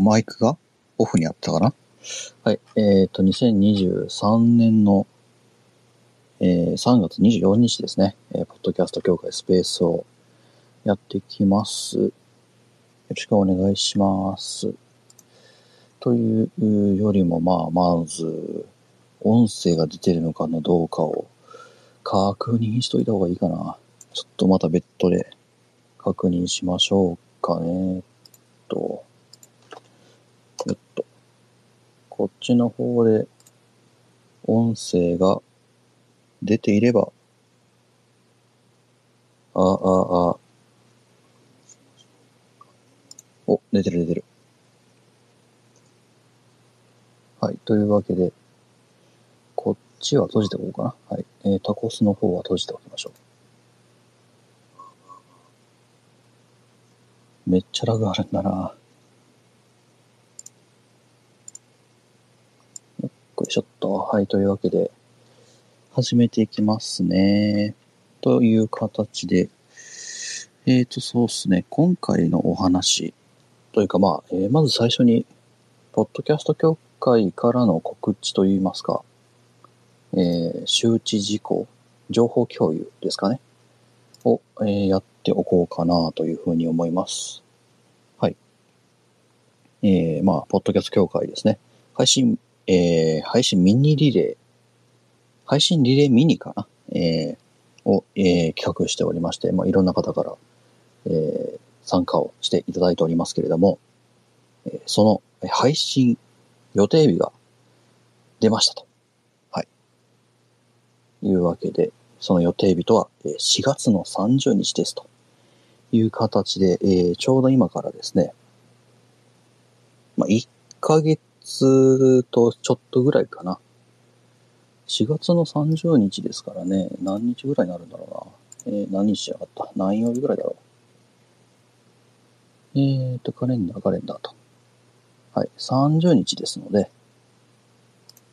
マイクがオフにあったかな？はい。えっ、と、2023年の、えー3月24日ですね、えーポッドキャスト協会スペースをやっていきます。よろしくお願いします。というよりも、まあ、まず、音声が出てるのかなどうかを確認しといた方がいいかな。ちょっとまた別途で確認しましょうかね。えっと、えっと、こっちの方で音声が出ていれば、あ、あ、あ、お、出てる出てる。はい。というわけで、こっちは閉じておこうかな。はい。えー、タコスの方は閉じておきましょう。めっちゃラグあるんだな。よっこいしょっと。はい。というわけで、始めていきますね。という形で、えーと、そうですね。今回のお話というか、まあ、えーまず最初に、ポッドキャスト協会からの告知といいますか、えー周知事項、情報共有ですかね、を、えーやっておこうかなというふうに思います。はい。えーまあ、ポッドキャスト協会ですね。配信、えー配信ミニリレー、配信リレーミニかな、えーを、えー企画しておりまして、まあ、いろんな方から、えー参加をしていただいておりますけれども、えーその配信予定日が出ましたと。はい。いうわけで、その予定日とは4月の30日ですという形で、えーちょうど今からですね、まあ、1ヶ月とちょっとぐらいかな。4月の30日ですからね、何日ぐらいになるんだろうな。えー何日じゃなかった何曜日ぐらいだろう。えーと、カレンダー、カレンダーと。はい、30日ですので、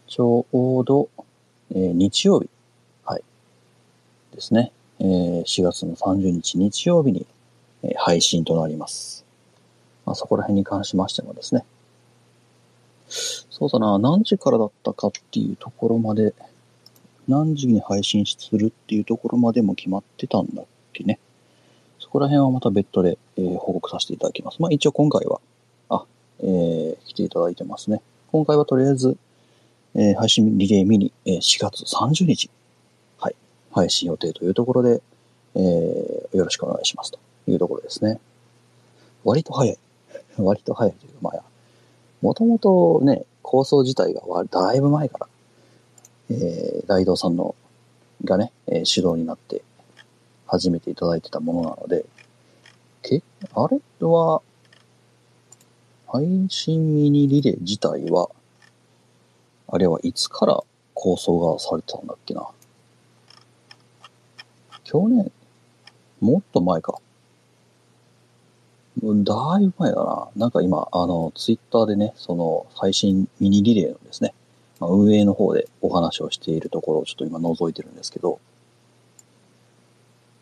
ちょうど、えー日曜日、はい、ですね。えー4月の30日日曜日に、えー配信となります。まあ、そこら辺に関しましてもですね。そうだな、何時からだったかっていうところまで、何時に配信するっていうところまでも決まってたんだっけね。そこら辺はまた別途で、えー報告させていただきます。まあ一応今回は、あ、えー来ていただいてますね。今回はとりあえず、えー配信リレーミニ、えー4月30日、はい、配信予定というところで、えーよろしくお願いしますというところですね。割と早い。割と早いというか、まあ、もともとね、構想自体がだいぶ前から、えー、ライドさんの、がね、えー主導になって始めていただいてたものなので、け、あれは、配信ミニリレー自体は、あれはいつから構想がされてたんだっけな。去年、もっと前か。だいぶ前だな。なんか今、あの、ツイッターでね、その、配信ミニリレーのですね、まあ、運営の方でお話をしているところをちょっと今覗いてるんですけど、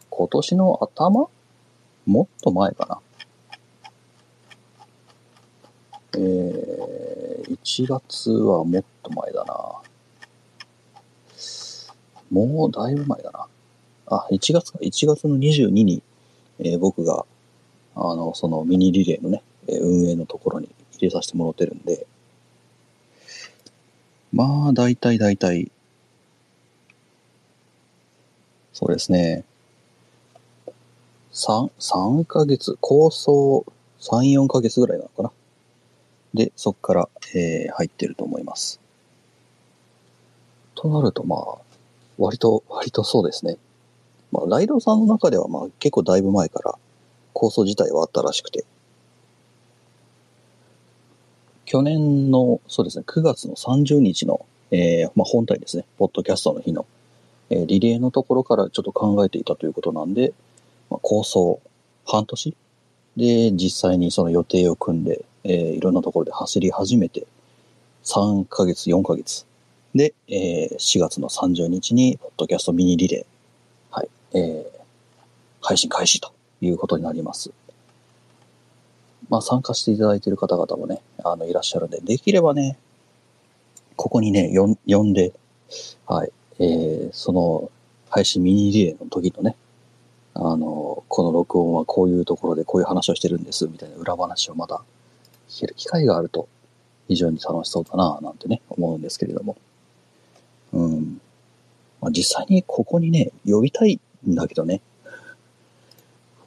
今年の頭？もっと前かな。えー、1月はもっと前だな。もうだいぶ前だな。あ、1月か。1月の22に、えー僕が、あの、そのミニリレーのね、運営のところに入れさせてもらってるんで、まあ、大体大体、そうですね。3、3ヶ月、構想3、4ヶ月ぐらいなのかな。で、そこから、えー入ってると思います。となると、まあ、割と、割とそうですね。まあ、ライドさんの中では、まあ、結構だいぶ前から構想自体はあったらしくて、去年の、そうですね、9月の30日の、えーまあ、本体ですね、ポッドキャストの日の、えーリレーのところからちょっと考えていたということなんで、まあ、構想半年？で実際にその予定を組んで、えーいろんなところで走り始めて、3ヶ月、4ヶ月で、えー4月の30日に、ポッドキャストミニリレー、はい、えー配信開始と。いうことになります。まあ参加していただいている方々もね、あの、いらっしゃるんで、できればね、ここにね、呼んで、はい、えー、その、配信ミニリレーの時のね、あの、この録音はこういうところでこういう話をしてるんです、みたいな裏話をまた聞ける機会があると、非常に楽しそうだな、なんてね、思うんですけれども。うん。まあ、実際にここにね、呼びたいんだけどね。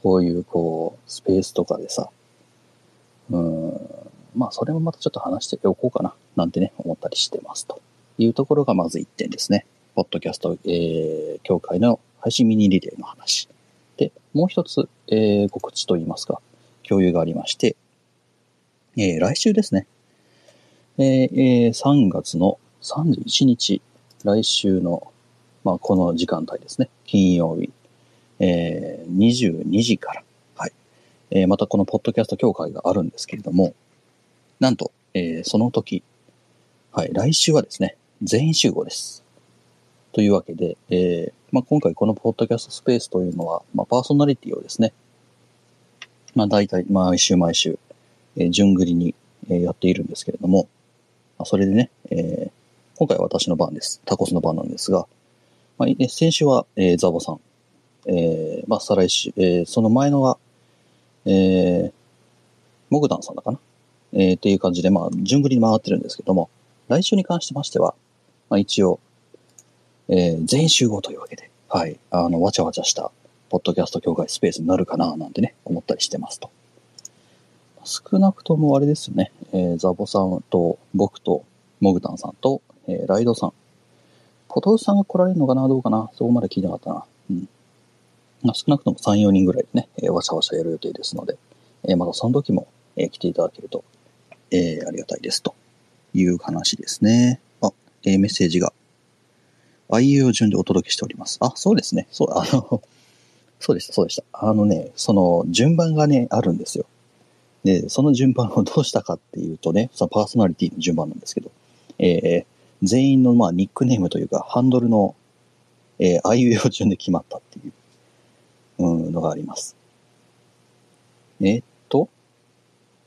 こういう、こう、スペースとかでさ、うん、まあ、それもまたちょっと話しておこうかな、なんてね、思ったりしてます。というところがまず1点ですね。ポッドキャスト、えー、協会の配信ミニリレーの話。で、もう一つ、えー、告知といいますか、共有がありまして、えー、来週ですね。えー、3月の31日、来週の、まあ、この時間帯ですね。金曜日、えー、22時から、はい。えー、またこのポッドキャスト協会があるんですけれども、なんと、えー、その時、はい、来週はですね、全員集合です。というわけで、えー、まあ、今回このポッドキャストスペースというのは、まあ、パーソナリティをですね、まあ、大体毎週毎週、えー、順繰りに、えー、やっているんですけれども、まあ、それでね、えー、今回は私の番です。タコスの番なんですが、まあ、先週は、えー、ザボさん、えー、まあ、再来週、えー、その前のは、えー、モグダンさんだかな？えー、っていう感じで、まあ、順繰りに回ってるんですけども、来週に関してましては、まあ、一応、えー、全員集合というわけで、はい、あの、わちゃわちゃした、ポッドキャスト協会スペースになるかな、なんてね、思ったりしてますと。少なくともあれですよね、えー、ザボさんと、僕と、モグタンさんと、えー、ライドさん。ポトウさんが来られるのかなどうかなそこまで聞いてなかったな。うん。まあ、少なくとも3、4人ぐらいでね、えー、わしゃわしゃやる予定ですので、えー、またその時も、えー、来ていただけると、えー、ありがたいですという話ですね。あ、えー、メッセージが。IU 順でお届けしております。あ、そうですね。そう、あの、そうでした、そうでした。あのね、その順番がね、あるんですよ。で、その順番をどうしたかっていうとね、そのパーソナリティの順番なんですけど、えー、全員のまあニックネームというか、ハンドルの、えー、あいうえお順で決まったっていう、のがあります。えー、っと、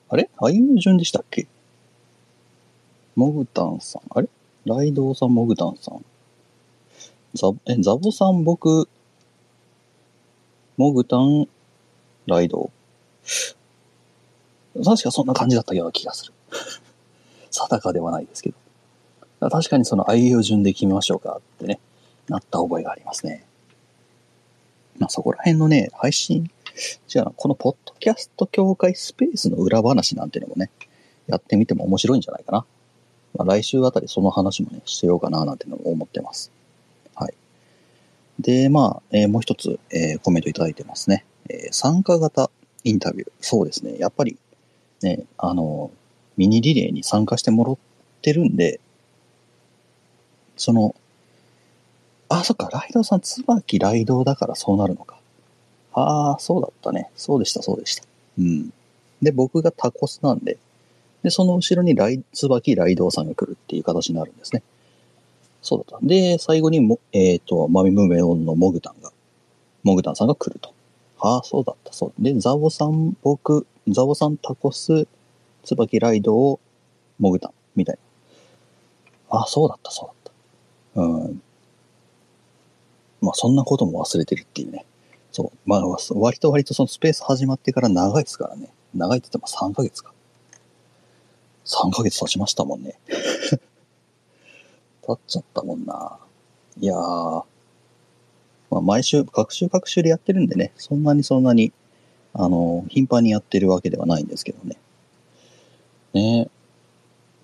あれ？あいう順でしたっけ？モグタンさん、あれ？ライドウさん、モグタンさん。ザ、え、ザボさん、僕、モグタン、ライドウ。確かそんな感じだったような気がする。定かではないですけど。確かにそのあいう順で決めましょうかってね、なった覚えがありますね。まあそこら辺のね、配信、じゃあこのポッドキャスト協会スペースの裏話なんていうのもね、やってみても面白いんじゃないかな。まあ、来週あたりその話もね、してようかななんていうのも思ってます。はい。で、まあ、えー、もう一つ、えー、コメントいただいてますね。えー、参加型インタビュー。そうですね。やっぱり、ね、あの、ミニリレーに参加してもらってるんで、その、あ、そっか、ライドさん、椿ライドだからそうなるのか。ああ、そうだったね。そうでした、そうでした。うん。で、僕がタコスなんで、で、その後ろにライ、椿ライドさんが来るっていう形になるんですね。そうだった。で、最後にも、えっ、ー、と、マミムメオンのモグタンが、モグタンさんが来ると。ああ、そうだった、そう。で、ザオさん、僕、ザオさんタコス、椿ライドを、モグタン、みたいな。ああ、そうだった、そうだった。うん。まあそんなことも忘れてるっていうね。そう。まあ割と割とそのスペース始まってから長いですからね。長いって言っても3ヶ月か。3ヶ月経ちましたもんね。経っちゃったもんな。いやー。まあ毎週、各週各週でやってるんでね、そんなにそんなに、あの、頻繁にやってるわけではないんですけどね。ね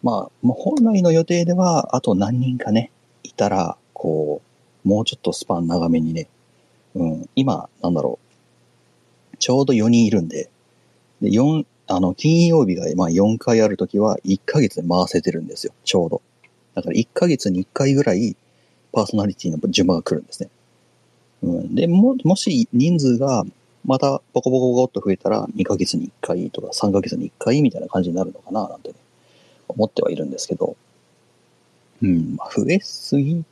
まあ、もう本来の予定では、あと何人かね、いたら、こう、もうちょっとスパン長めにね、うん、今、なんだろう、ちょうど4人いるんで、で、4、あの、金曜日が、まあ4回あるときは1ヶ月で回せてるんですよ、ちょうど。だから1ヶ月に1回ぐらい、パーソナリティの順番が来るんですね。うん。で、も、もし人数がまたボコボコボコっと増えたら2ヶ月に1回とか3ヶ月に1回みたいな感じになるのかななんてね、思ってはいるんですけど、うん、まあ、増えすぎ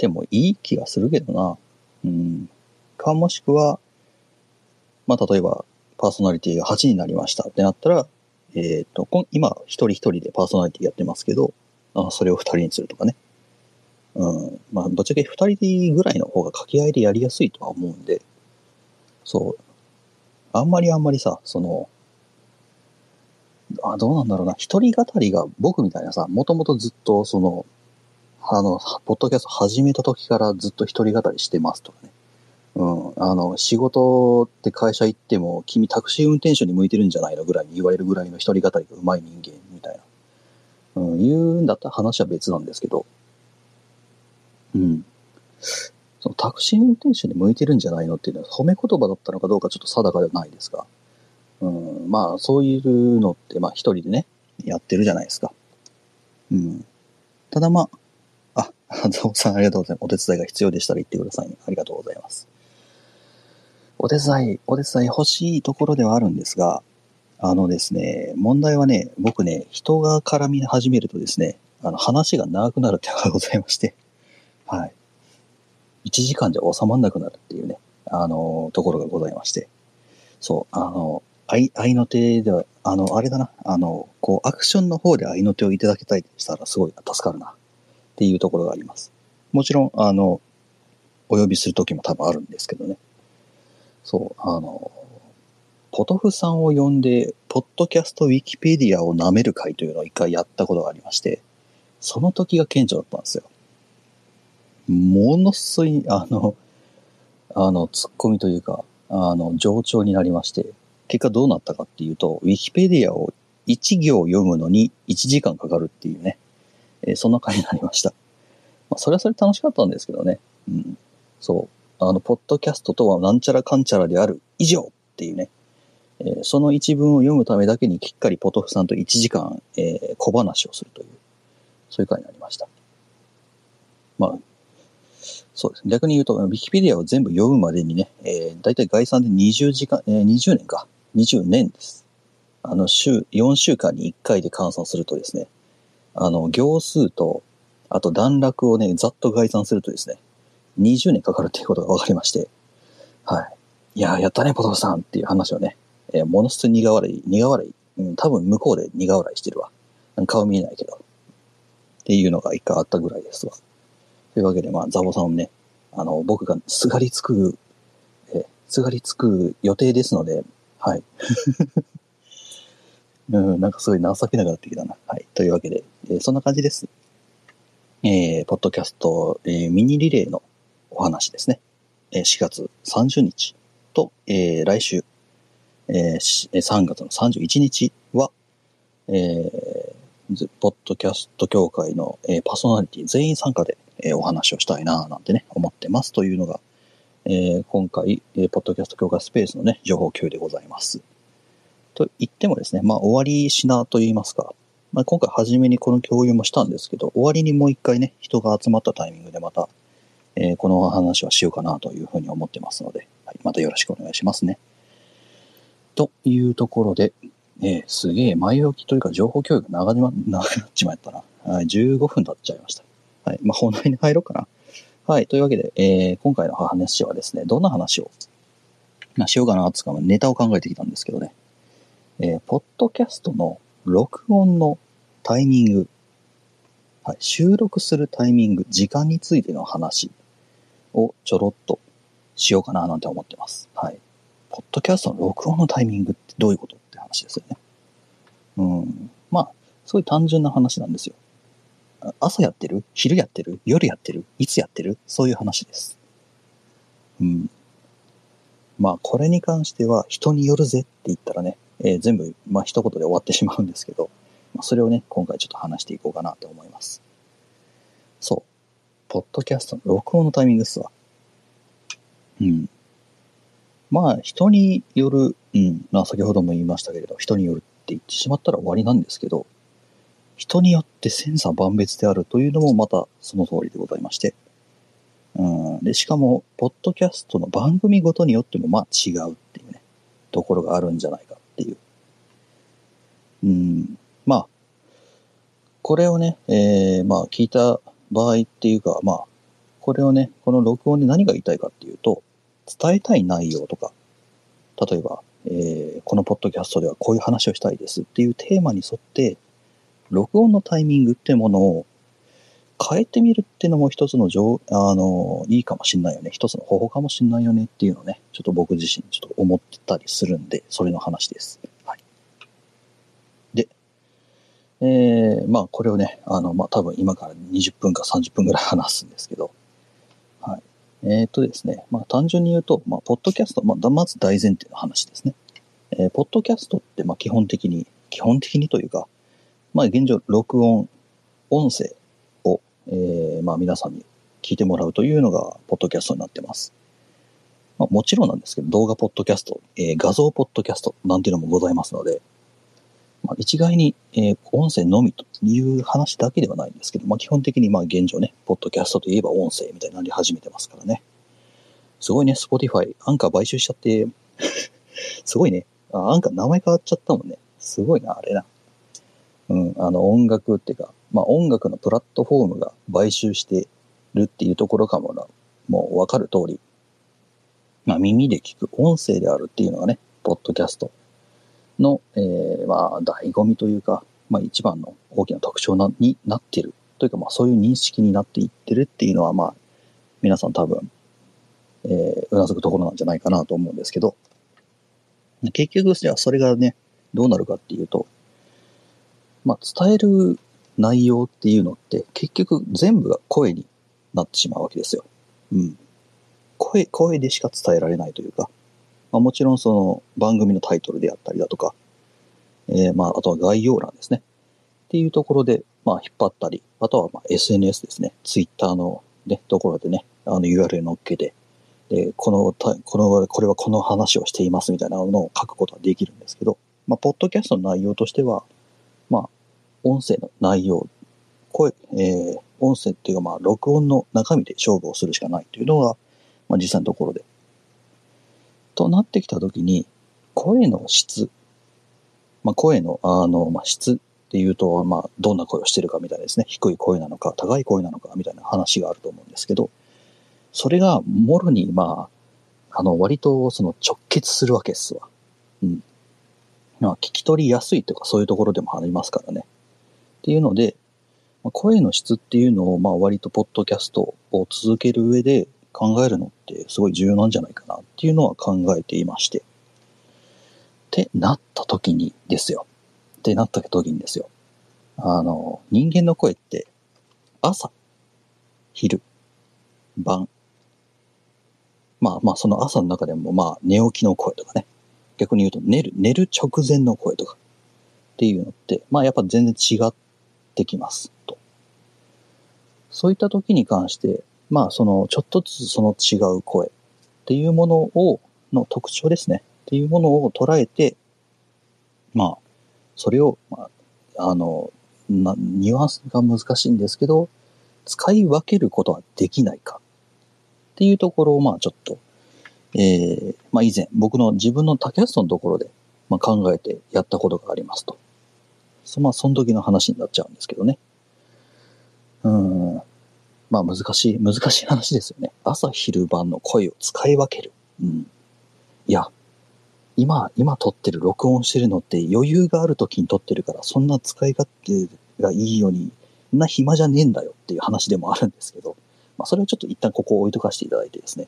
てもいい気がするけどな。うん。か、もしくは、まあ、例えば、パーソナリティが8になりましたってなったら、えっ、と、今、一人一人でパーソナリティやってますけど、あそれを二人にするとかね。うん。まあ、ぶっちゃけ二人ぐらいの方が掛け合いでやりやすいとは思うんで、そう。あんまりあんまりさ、その、あ、どうなんだろうな。一人語りが僕みたいなさ、もともとずっとその、あの、ポッドキャスト始めた時からずっと一人語りしてますとかね。うん。あの、仕事って会社行っても、君タクシー運転手に向いてるんじゃないのぐらいに言われるぐらいの一人語りが上手い人間みたいな。うん、言うんだったら話は別なんですけど。うん。そのタクシー運転手に向いてるんじゃないのっていうのは褒め言葉だったのかどうかちょっと定かではないですが。うん、まあ、そういうのって、まあ一人でね、やってるじゃないですか。うん。ただまあ、ゾウさんありがとうございます。お手伝いが必要でしたら言ってくださいね。ありがとうございます。お手伝い、お手伝い欲しいところではあるんですが、あのですね、問題はね、僕ね、人が絡み始めるとですね、あの、話が長くなるってのがございまして、はい。1時間じゃ収まんなくなるっていうね、あの、ところがございまして、そう、あの、愛、愛の手では、あの、あれだな、あの、こう、アクションの方で愛の手をいただけたりしたらすごい助かるな、っていうところがあります。もちろん、あの、お呼びする時も多分あるんですけどね。そう、あの、ポトフさんを呼んで、ポッドキャストウィキペディアを舐める会というのを一回やったことがありまして、その時が顕著だったんですよ。ものすごい、あの、あの、ツッコミというか、あの、上調になりまして、結果どうなったかっていうと、ウィキペディアを1行読むのに1時間かかるっていうね、えーそんな回になりました。まあ、それはそれ楽しかったんですけどね。うん。そう。あの、ポッドキャストとはなんちゃらかんちゃらである以上っていうね、えーその一文を読むためだけにきっかりポトフさんと1時間、えー小話をするという、そういう回になりました。まあ、そうですね。逆に言うと、ウィキペディアを全部読むまでにね、えー、だいたい概算で20時間、えー、20年か。20年です。あの、週、4週間に1回で換算するとですね、あの、行数と、あと段落をね、ざっと概算するとですね、20年かかるっていうことが分かりまして、はい。いやー、やったね、ポトフさんっていう話をね、えーものすごい苦笑い、苦笑い、うん、多分向こうで苦笑いしてるわ。顔見えないけど。っていうのが一回あったぐらいですわ。というわけで、まあ、ザボさんもね、あの、僕がすがりつく、えーすがりつく予定ですので、はい。うん、なんかすごい情けなくなってきたな。はい。というわけで、えーそんな感じです。えー、ポッドキャスト、えーミニリレーのお話ですね。えー4月30日と、えー来週、えー3月の31日は、えーポッドキャスト協会の、えーパーソナリティ全員参加で、えーお話をしたいななんてね、思ってますというのが、えー今回、えーポッドキャスト協会スペースのね、情報共有でございます。と言ってもですね、まあ終わりしなと言いますか、まあ、今回初めにこの共有もしたんですけど、終わりにもう一回ね、人が集まったタイミングでまた、えーこの話はしようかなというふうに思ってますので、はい、またよろしくお願いしますね。というところで、えーすげえ前置きというか情報共有が長じま 長くなっちまったな。はい、15分経っちゃいました。はい、まあ本題に入ろうかな。はい、というわけで、えー今回の話はですね、どんな話を、ま、しようかなつか、ネタを考えてきたんですけどね。えーポッドキャストの録音のタイミング、はい、収録するタイミング、時間についての話をちょろっとしようかななんて思ってます。はい。ポッドキャストの録音のタイミングってどういうことって話ですよね。うん。まあ、すごい単純な話なんですよ。朝やってる？昼やってる？夜やってる？いつやってる？そういう話です。うん。まあ、これに関しては人によるぜって言ったらね、えー全部、まあ、一言で終わってしまうんですけど、まあ、それをね、今回ちょっと話していこうかなと思います。そう。ポッドキャストの録音のタイミングっすわ。うん。まあ、人による、うん。まあ、先ほども言いましたけれど、人によるって言ってしまったら終わりなんですけど、人によって千差万別であるというのもまたその通りでございまして。うん。で、しかも、ポッドキャストの番組ごとによってもまあ違うっていうね、ところがあるんじゃないかていう。うん。まあ、これをね、えー、まあ聞いた場合っていうか、まあ、これをね、この録音で何が言いたいかっていうと、伝えたい内容とか、例えば、えー、このポッドキャストではこういう話をしたいですっていうテーマに沿って、録音のタイミングってものを変えてみるっていうのも一つの上、あの、いいかもしんないよね。一つの方法かもしんないよねっていうのをね、ちょっと僕自身ちょっと思ってたりするんで、それの話です。はい。で、えー、まあこれをね、あの、まあ多分今から20分か30分ぐらい話すんですけど、はい。えっ、ー、とですね、まあ単純に言うと、まあポッドキャスト、まあまず大前提の話ですね。えー、ポッドキャストってまあ基本的に、基本的にというか、まあ現状録音、音声、えー、まあ皆さんに聞いてもらうというのがポッドキャストになってます。まあもちろんなんですけど、動画ポッドキャスト、えー、画像ポッドキャストなんていうのもございますので、まあ、一概に、えー、音声のみという話だけではないんですけど、まあ、基本的にまあ現状ね、ポッドキャストといえば音声みたいになり始めてますからね。すごいね、スポティファイ、アンカー買収しちゃって すごいね。アンカー名前変わっちゃったもんね。すごいな、あれな。うん、あの音楽っていうか、まあ音楽のプラットフォームが買収してるっていうところかもな、もうわかる通り、まあ耳で聞く音声であるっていうのがね、ポッドキャスト。の、えー、まあ、醍醐味というか、まあ、一番の大きな特徴なになってる。というか、まあ、そういう認識になっていってるっていうのは、まあ、皆さん多分、えー、うなずくところなんじゃないかなと思うんですけど、結局、じゃあそれがね、どうなるかっていうと、まあ、伝える内容っていうのって、結局全部が声になってしまうわけですよ。うん。声、声でしか伝えられないというか、まあ、もちろんその番組のタイトルであったりだとか、えー、まあ、あとは概要欄ですね。っていうところで、まあ、引っ張ったり、あとはまあ SNS ですね。ツイッターのね、ところでね、あの URL 乗っけて、で、この、この、これはこの話をしていますみたいなのを書くことができるんですけど、まあ、ポッドキャストの内容としては、まあ、音声の内容、声、えー、音声っていうかまあ、録音の中身で勝負をするしかないというのが、まあ、実際のところでとなってきたときに、声の質、まあ、声の、あの、まあ、質っていうと、まあ、どんな声をしてるかみたいですね。低い声なのか、高い声なのか、みたいな話があると思うんですけど、それが、もろに、まあ、あの、割と、その、直結するわけですわ。うん。まあ、聞き取りやすいとか、そういうところでもありますからね。っていうので、声の質っていうのを、まあ、割と、ポッドキャストを続ける上で、考えるのってすごい重要なんじゃないかなっていうのは考えていまして。ってなった時にですよ。ってなった時にですよ。あの、人間の声って朝、昼、晩。まあまあその朝の中でもまあ寝起きの声とかね。逆に言うと寝る、寝る直前の声とかっていうのって、まあやっぱ全然違ってきますと。そういった時に関してまあ、その、ちょっとずつその違う声っていうものを、の特徴ですね。っていうものを捉えて、まあ、それを、まあ、あの、な、ニュアンスが難しいんですけど、使い分けることはできないかっていうところを、まあちょっと、えー、まあ以前、僕の自分のタキャストのところで、まあ、考えてやったことがありますと。そまあ、その時の話になっちゃうんですけどね。うん。まあ難しい、難しい話ですよね。朝昼晩の声を使い分ける。うん。いや、今、今撮ってる、録音してるのって余裕がある時に撮ってるから、そんな使い勝手がいいように、な暇じゃねえんだよっていう話でもあるんですけど、まあそれはちょっと一旦ここを置いとかせていただいてですね。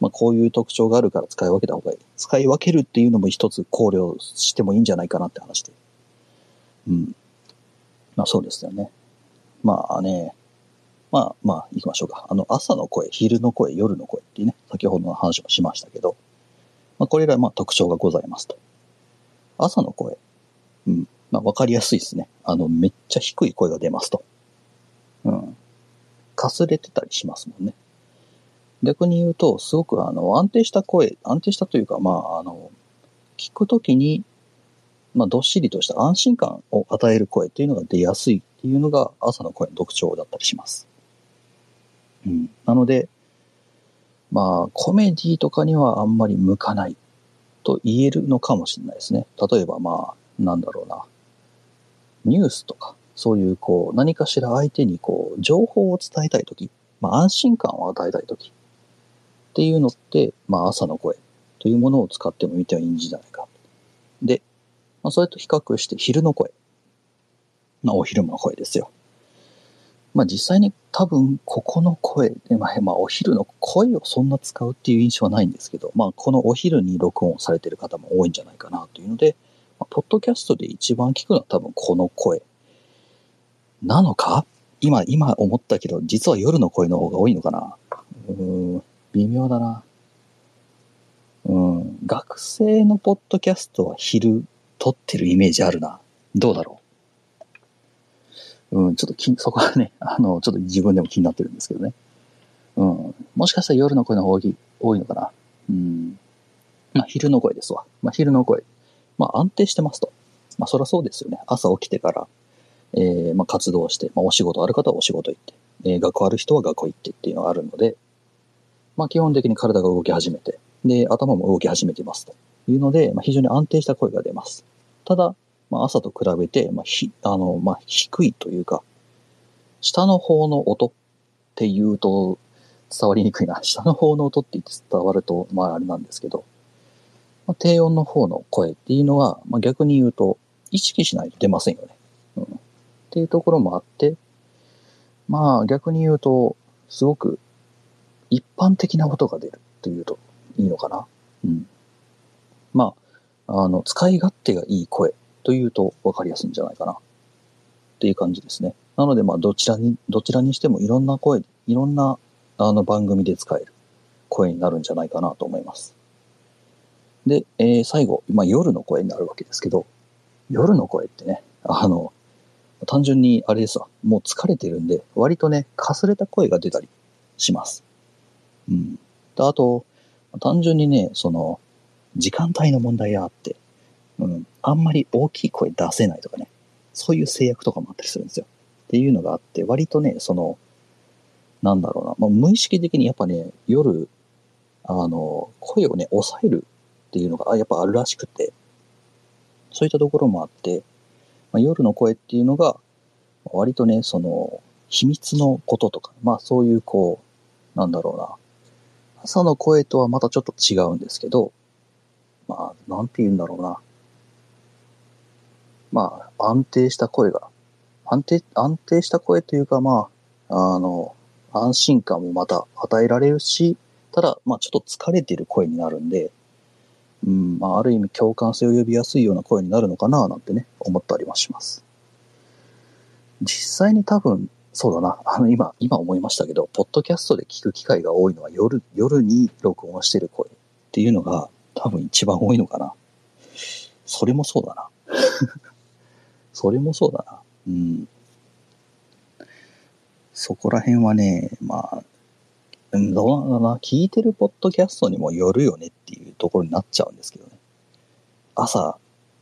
まあこういう特徴があるから使い分けた方がいい。使い分けるっていうのも一つ考慮してもいいんじゃないかなって話で。うん。まあそうですよね。まあね、まあまあ、行きましょうか。あの、朝の声、昼の声、夜の声っていうね、先ほどの話もしましたけど、まあ、これらまあ特徴がございますと。朝の声。うん。まあ、わかりやすいですね。あの、めっちゃ低い声が出ますと。うん。かすれてたりしますもんね。逆に言うと、すごくあの、安定した声、安定したというか、まあ、あの、聞くときに、まあ、どっしりとした安心感を与える声っていうのが出やすいっていうのが朝の声の特徴だったりします。うん。なので、まあ、コメディとかにはあんまり向かないと言えるのかもしれないですね。例えばまあ、なんだろうな。ニュースとか、そういうこう、何かしら相手にこう、情報を伝えたいとき、まあ安心感を与えたいときっていうのって、まあ朝の声というものを使っても見てはいいんじゃないかで、まあ、それと比較して昼の声。まあ、お昼の声ですよ。まあ実際に多分ここの声で、まあ、まあお昼の声をそんな使うっていう印象はないんですけど、まあこのお昼に録音されてる方も多いんじゃないかなというので、まあ、ポッドキャストで一番聞くのは多分この声なのか？今、今思ったけど、実は夜の声の方が多いのかな？うーん、微妙だな。うん、学生のポッドキャストは昼撮ってるイメージあるな。どうだろううん、ちょっとき、そこはね、あの、ちょっと自分でも気になってるんですけどね。うん。もしかしたら夜の声の方が多いのかな。うん。まあ、昼の声ですわ。まあ、昼の声。まあ、安定してますと。まあ、そりゃそうですよね。朝起きてから、えー、まあ、活動して、まあ、お仕事ある方はお仕事行って、えー、学校ある人は学校行ってっていうのがあるので、まあ、基本的に体が動き始めて、で、頭も動き始めていますというので、まあ、非常に安定した声が出ます。ただ、まあ、朝と比べて、まあ、ひ、あの、まあ、低いというか、下の方の音っていうと伝わりにくいな。下の方の音って言って伝わると、まああれなんですけど、まあ、低音の方の声っていうのは、まあ、逆に言うと、意識しないと出ませんよね。うん。っていうところもあって、まあ逆に言うと、すごく一般的な音が出るっていうといいのかな？うん。まあ、あの、使い勝手がいい声というと分かりやすいんじゃないかな。っていう感じですね。なので、まあ、どちらに、どちらにしてもいろんな声、いろんな、あの、番組で使える声になるんじゃないかなと思います。で、えー、最後、まあ、夜の声になるわけですけど、夜の声ってね、あの、単純にあれですわ、もう疲れてるんで、割とね、かすれた声が出たりします。うん。であと、単純にね、その、時間帯の問題があって、うん、あんまり大きい声出せないとかね、そういう制約とかもあったりするんですよ。っていうのがあって、割とね、その、なんだろうな、まあ、無意識的にやっぱね、夜、あの、声をね、抑えるっていうのが、やっぱあるらしくて、そういったところもあって、まあ、夜の声っていうのが、割とね、その、秘密のこととか、まあそういうこう、なんだろうな、朝の声とはまたちょっと違うんですけど、まあ、なんて言うんだろうな。まあ、安定した声が、安定、安定した声というか、まあ、あの、安心感もまた与えられるし、ただ、まあ、ちょっと疲れている声になるんで、うん、まあ、ある意味共感性を呼びやすいような声になるのかな、なんてね、思ったりもします。実際に多分、そうだな、あの、今、今思いましたけど、ポッドキャストで聞く機会が多いのは夜、夜に録音してる声っていうのが多分一番多いのかな。それもそうだな。それもそうだな。うん。そこら辺はね、まあ、どうなんだな。聞いてるポッドキャストにもよるよねっていうところになっちゃうんですけどね。朝、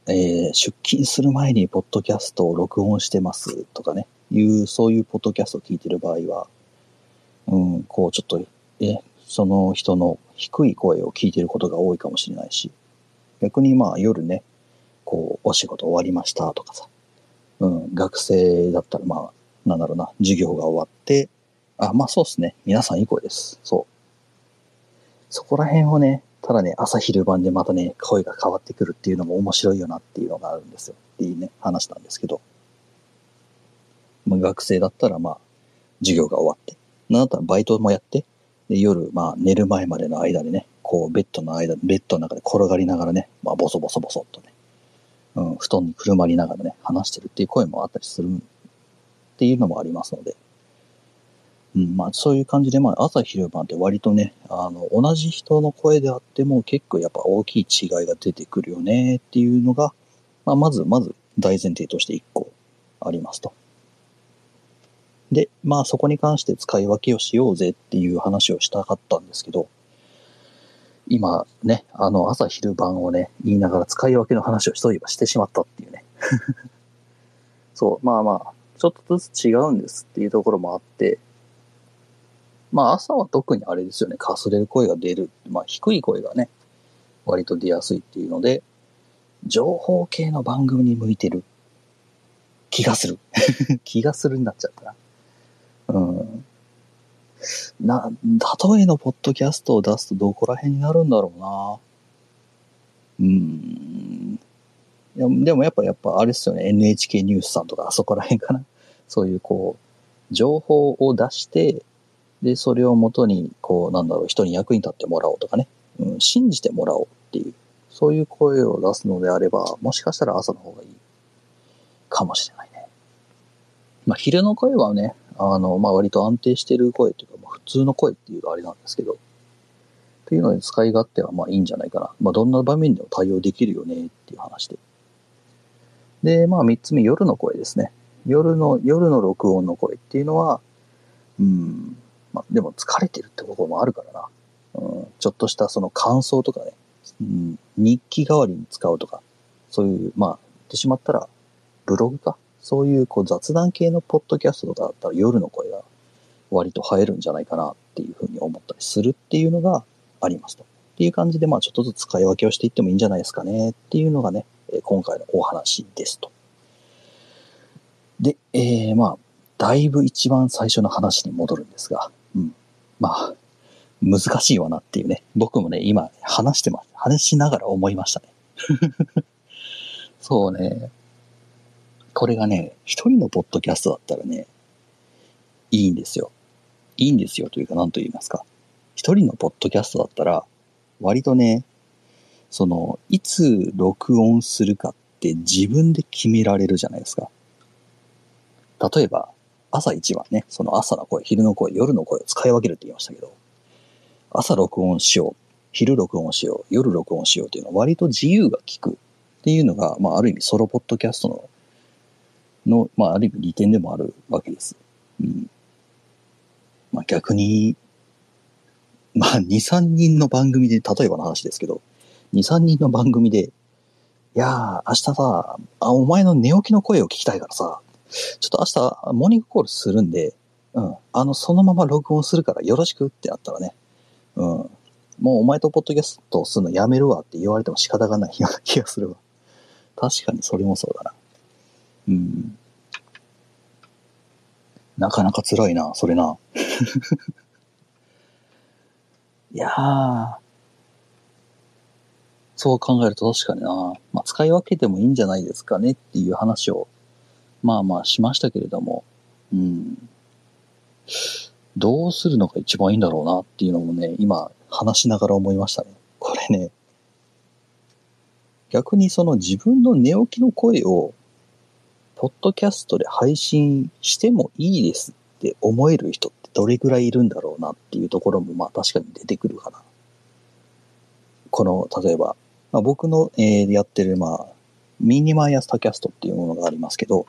えー、出勤する前にポッドキャストを録音してますとかね、いう、そういうポッドキャストを聞いてる場合は、うん、こうちょっと、え、その人の低い声を聞いてることが多いかもしれないし、逆にまあ夜ね、こう、お仕事終わりましたとかさ、うん、学生だったらまあ、なんだろうな、授業が終わって、あ、まあそうですね。皆さんいい声です。そう。そこら辺をね、ただね、朝昼晩でまたね、声が変わってくるっていうのも面白いよなっていうのがあるんですよ。っていうね、話なんですけど。まあ、学生だったらまあ、授業が終わって。なんだったらバイトもやって、で夜、まあ寝る前までの間でね、こうベッドの間、ベッドの中で転がりながらね、まあボソボソボソっとね、うん、布団にくるまりながらね、話してるっていう声もあったりするっていうのもありますので、うん、まあそういう感じで、まあ朝昼晩って割とね、あの、同じ人の声であっても結構やっぱ大きい違いが出てくるよねっていうのが、まあまず、まず大前提として一個ありますと。で、まあそこに関して使い分けをしようぜっていう話をしたかったんですけど、今ね、あの朝昼晩をね、言いながら使い分けの話をしといばしてしまったっていうね。そう、まあまあ、ちょっとずつ違うんですっていうところもあって、まあ朝は特にあれですよね、かすれる声が出る。まあ低い声がね、割と出やすいっていうので、情報系の番組に向いてる気がする。気がするになっちゃったな。うん。な、例えのポッドキャストを出すとどこら辺になるんだろうな。うん。やでもやっぱ、やっぱあれですよね、NHK ニュースさんとかあそこら辺かな。そういうこう、情報を出して、で、それをもとに、こう、なんだろう、人に役に立ってもらおうとかね、うん、信じてもらおうっていう、そういう声を出すのであれば、もしかしたら朝の方がいいかもしれないね。まあ、昼の声はね、あの、まあ、割と安定してる声っていうか、まあ、普通の声っていうあれなんですけど、っていうので使い勝手はまあいいんじゃないかな。まあ、どんな場面でも対応できるよねっていう話で。で、まあ、三つ目、夜の声ですね。夜の、夜の録音の声っていうのは、うん、まあ、でも疲れてるってこともあるからな。うん、ちょっとしたその感想とかね、うん、日記代わりに使うとか、そういう、まあ、言ってしまったら、ブログか。そういうこう雑談系のポッドキャストとかだったら夜の声が割と映えるんじゃないかなっていうふうに思ったりするっていうのがありますと。っていう感じで、まあちょっとずつ使い分けをしていってもいいんじゃないですかねっていうのがね、今回のお話ですと。で、えー、まあ、だいぶ一番最初の話に戻るんですが、うん。まあ、難しいわなっていうね。僕もね、今話してます。話しながら思いましたね。そうね。これがね、一人のポッドキャストだったらね、いいんですよ。いいんですよというか何と言いますか。一人のポッドキャストだったら、割とね、その、いつ録音するかって自分で決められるじゃないですか。例えば、朝一番ね、その朝の声、昼の声、夜の声を使い分けるって言いましたけど、朝録音しよう、昼録音しよう、夜録音しようっていうのは割と自由が利くっていうのが、まあある意味ソロポッドキャストの、の、まあある意味利点でもあるわけです。うん。まあ逆に、まあ2、3人の番組で、例えばの話ですけど、2、3人の番組で、いやー、明日さ、あ、お前の寝起きの声を聞きたいからさ、ちょっと明日、モーニングコールするんで、うん、あの、そのまま録音するからよろしくってなったらね、うん、もうお前とポッドキャストするのやめるわって言われても仕方がないような気がするわ。確かにそれもそうだな。うん。なかなか辛いな、それな。いやー、そう考えると確かにな、まあ、使い分けてもいいんじゃないですかねっていう話をまあまあしましたけれども、うん。どうするのが一番いいんだろうなっていうのもね、今話しながら思いましたね。これね、逆にその自分の寝起きの声を、ポッドキャストで配信してもいいですって思える人ってどれぐらいいるんだろうなっていうところもまあ確かに出てくるかな。この、例えば、まあ、僕の、えー、やってる、まあ、ミニマイアスタキャストっていうものがありますけど、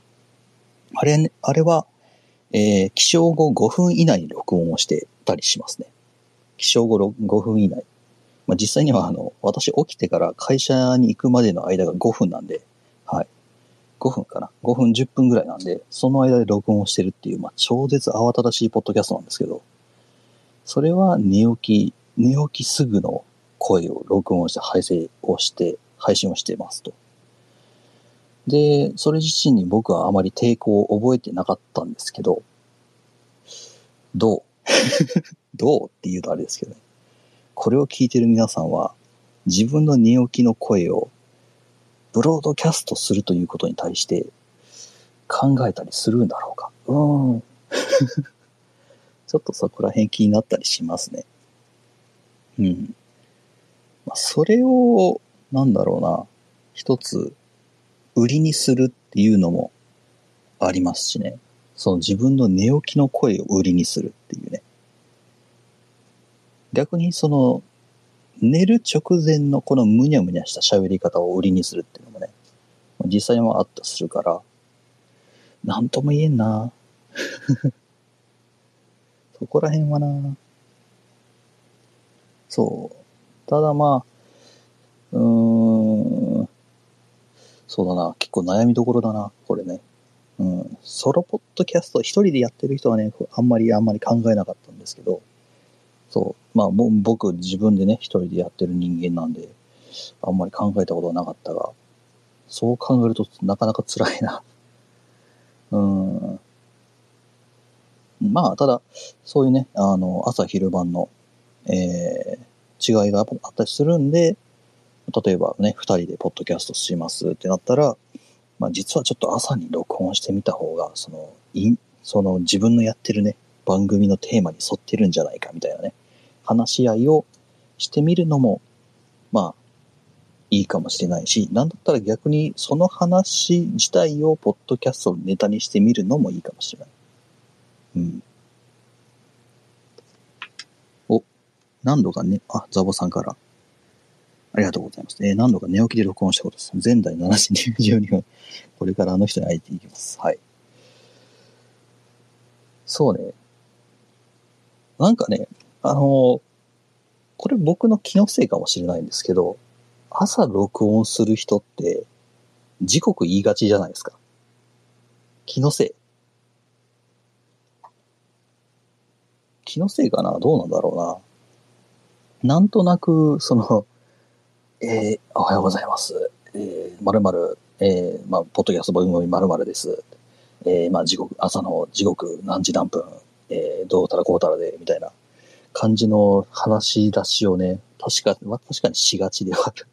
あれ、あれは、えー、起床後5分以内に録音をしてたりしますね。起床後5分以内。まあ、実際には、あの、私起きてから会社に行くまでの間が5分なんで、はい。5分かな。5分10分ぐらいなんで、その間で録音をしてるっていう、まあ、超絶慌ただしいポッドキャストなんですけど、それは寝起き、寝起きすぐの声を録音して配信をして、配信をしてますと。で、それ自身に僕はあまり抵抗を覚えてなかったんですけど、どう？どうって言うとあれですけどね。これを聞いてる皆さんは、自分の寝起きの声をブロードキャストするということに対して考えたりするんだろうか？うーん。ちょっとそこら辺気になったりしますね。うん。まあ、それを、なんだろうな、一つ売りにするっていうのもありますしね。その自分の寝起きの声を売りにするっていうね。逆にその、寝る直前のこのむにゃむにゃした喋り方を売りにするっていうのもね、実際もあったするから、なんとも言えんな そこら辺はなそう。ただまあ、うーん、そうだな。結構悩みどころだな、これね。うん。ソロポッドキャスト、一人でやってる人はね、あんまりあんまり考えなかったんですけど、そう。まあ、僕、自分でね、一人でやってる人間なんで、あんまり考えたことはなかったが、そう考えるとなかなか辛いな。うん。まあ、ただ、そういうね、あの、朝昼晩の、えー、違いがあったりするんで、例えばね、二人でポッドキャストしますってなったら、まあ実はちょっと朝に録音してみた方が、その、いその自分のやってるね、番組のテーマに沿ってるんじゃないかみたいなね、話し合いをしてみるのも、まあ、いいかもしれないし、なんだったら逆にその話自体をポッドキャストネタにしてみるのもいいかもしれない。うん。お、何度かね、あ、ザボさんから。ありがとうございます。えー、何度か寝起きで録音したことです。前代7時12分。これからあの人に会いていきます。はい。そうね。なんかね、あのー、これ僕の気のせいかもしれないんですけど、朝録音する人って、時刻言いがちじゃないですか。気のせい。気のせいかな？どうなんだろうな。なんとなく、その、えー、おはようございます。えー、まるまる、えー、まあ、ポッドキャスト番組まるまるです。えー、まあ、時刻、朝の時刻何時何分、えー、どうたらこうたらで、みたいな感じの話し出しをね、確か、まあ、確かにしがちではある。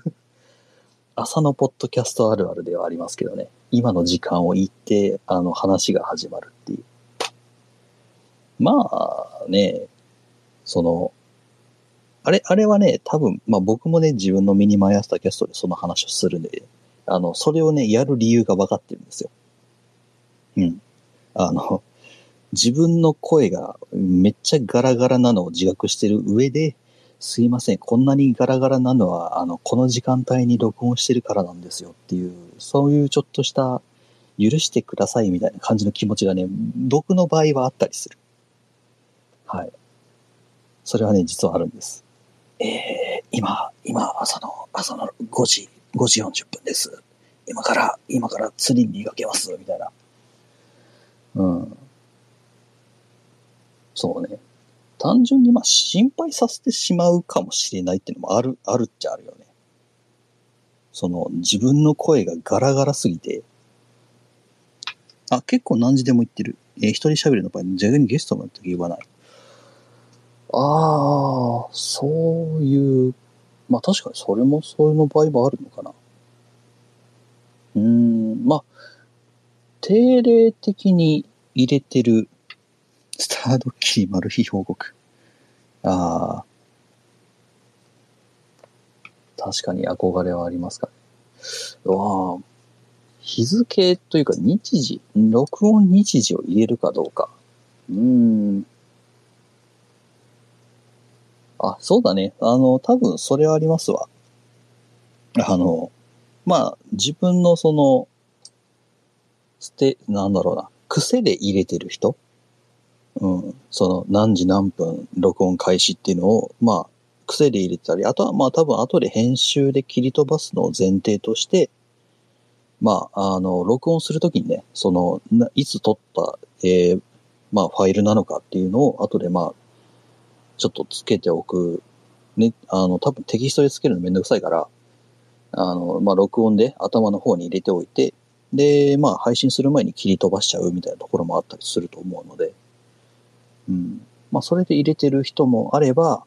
朝のポッドキャストあるあるではありますけどね。今の時間を言って、あの話が始まるっていう。まあね、その、あれ、あれはね、多分、まあ僕もね、自分のミニマイアスタキャストでその話をするんで、あの、それをね、やる理由が分かってるんですよ。うん。あの、自分の声がめっちゃガラガラなのを自覚してる上で、すいません、こんなにガラガラなのは、あの、この時間帯に録音してるからなんですよっていう、そういうちょっとした許してくださいみたいな感じの気持ちがね、僕の場合はあったりする。はい。それはね、実はあるんです。えー、今、今、朝の、朝の5時、5時40分です。今から、今から釣りに出かけます、みたいな。うん。そうね。単純にまあ心配させてしまうかもしれないっていうのもある、あるっちゃあるよね。その自分の声がガラガラすぎて、あ、結構何時でも言ってる。えー、一人喋りの場合、逆にゲストもやった時言わない。ああ、そういう、まあ確かにそれもそういうの場合もあるのかな。うん、まあ、定例的に入れてるスタードキリマル秘報告。ああ。確かに憧れはありますかね。わあ。日付というか日時、録音日時を入れるかどうか。うん。あ、そうだね。あの、多分それはありますわ。あの、まあ、自分のその、捨て、なんだろうな、癖で入れてる人？うん、その何時何分録音開始っていうのを、まあ、癖で入れたり、あとはまあ多分後で編集で切り飛ばすのを前提として、まあ、あの、録音するときにね、その、いつ撮った、えー、まあ、ファイルなのかっていうのを後でまあ、ちょっとつけておく。ね、あの、多分テキストでつけるのめんどくさいから、あの、まあ、録音で頭の方に入れておいて、で、まあ、配信する前に切り飛ばしちゃうみたいなところもあったりすると思うので、うん。まあ、それで入れてる人もあれば、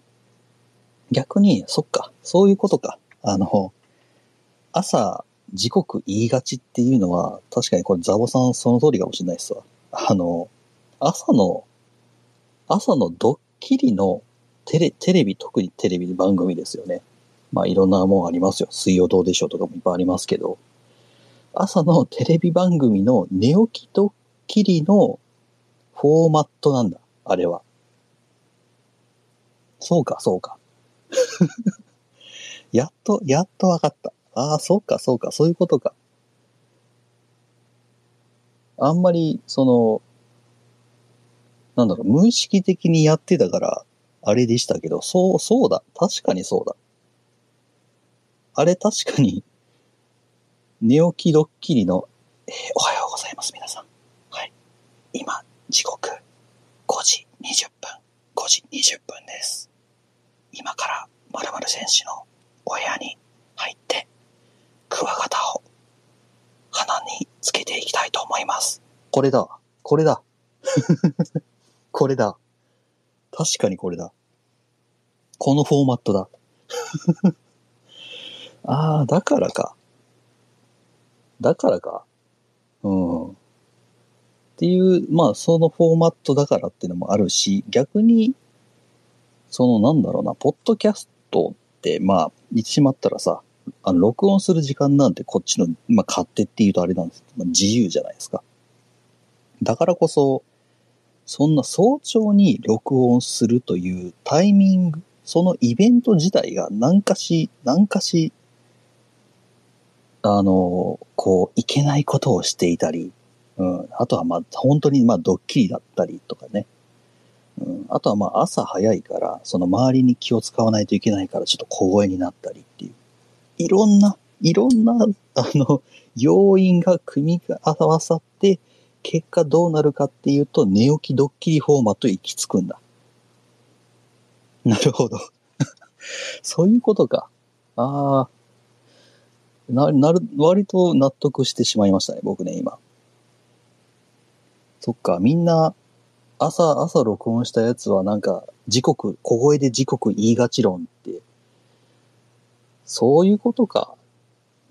逆に、そっか、そういうことか。あの、朝、時刻言いがちっていうのは、確かにこれザボさんその通りかもしれないですわ。あの、朝の、朝のドッキリのテレ、テレビ、特にテレビ番組ですよね。まあいろんなもんありますよ。水曜どうでしょうとかもいっぱいありますけど、朝のテレビ番組の寝起きドッキリのフォーマットなんだ。あれは。そうか、そうか。やっと、やっとわかった。ああ、そうか、そうか、そういうことか。あんまり、その、なんだろう、無意識的にやってたから、あれでしたけど、そう、そうだ。確かにそうだ。あれ確かに、寝起きドッキリの、えー、おはようございます、皆さん。はい。今、時刻、5時20分、5時20分です。今から〇〇選手のお部屋に入って、クワガタを鼻につけていきたいと思います。これだ。これだ。これだ。確かにこれだ。このフォーマットだ。ああ、だからか。だからか。うん。っていう、まあ、そのフォーマットだからっていうのもあるし、逆に、その、なんだろうな、ポッドキャストって、まあ、言ってしまったらさ、あの、録音する時間なんてこっちの、まあ、勝手って言うとあれなんですけど、まあ、自由じゃないですか。だからこそ、そんな早朝に録音するというタイミング、そのイベント自体が何かし、何かし、あの、こう、いけないことをしていたり、うん。あとはまあ、本当にまあ、ドッキリだったりとかね。うん。あとはまあ、朝早いから、その周りに気を使わないといけないから、ちょっと小声になったりっていう。いろんな、いろんな、あの、要因が組み合わさって、結果どうなるかっていうと、寝起きドッキリフォーマット行き着くんだ。なるほど。そういうことか。ああ。な、なる、割と納得してしまいましたね、僕ね、今。そっか、みんな、朝、朝録音したやつはなんか、時刻、小声で時刻言いがち論って、そういうことか。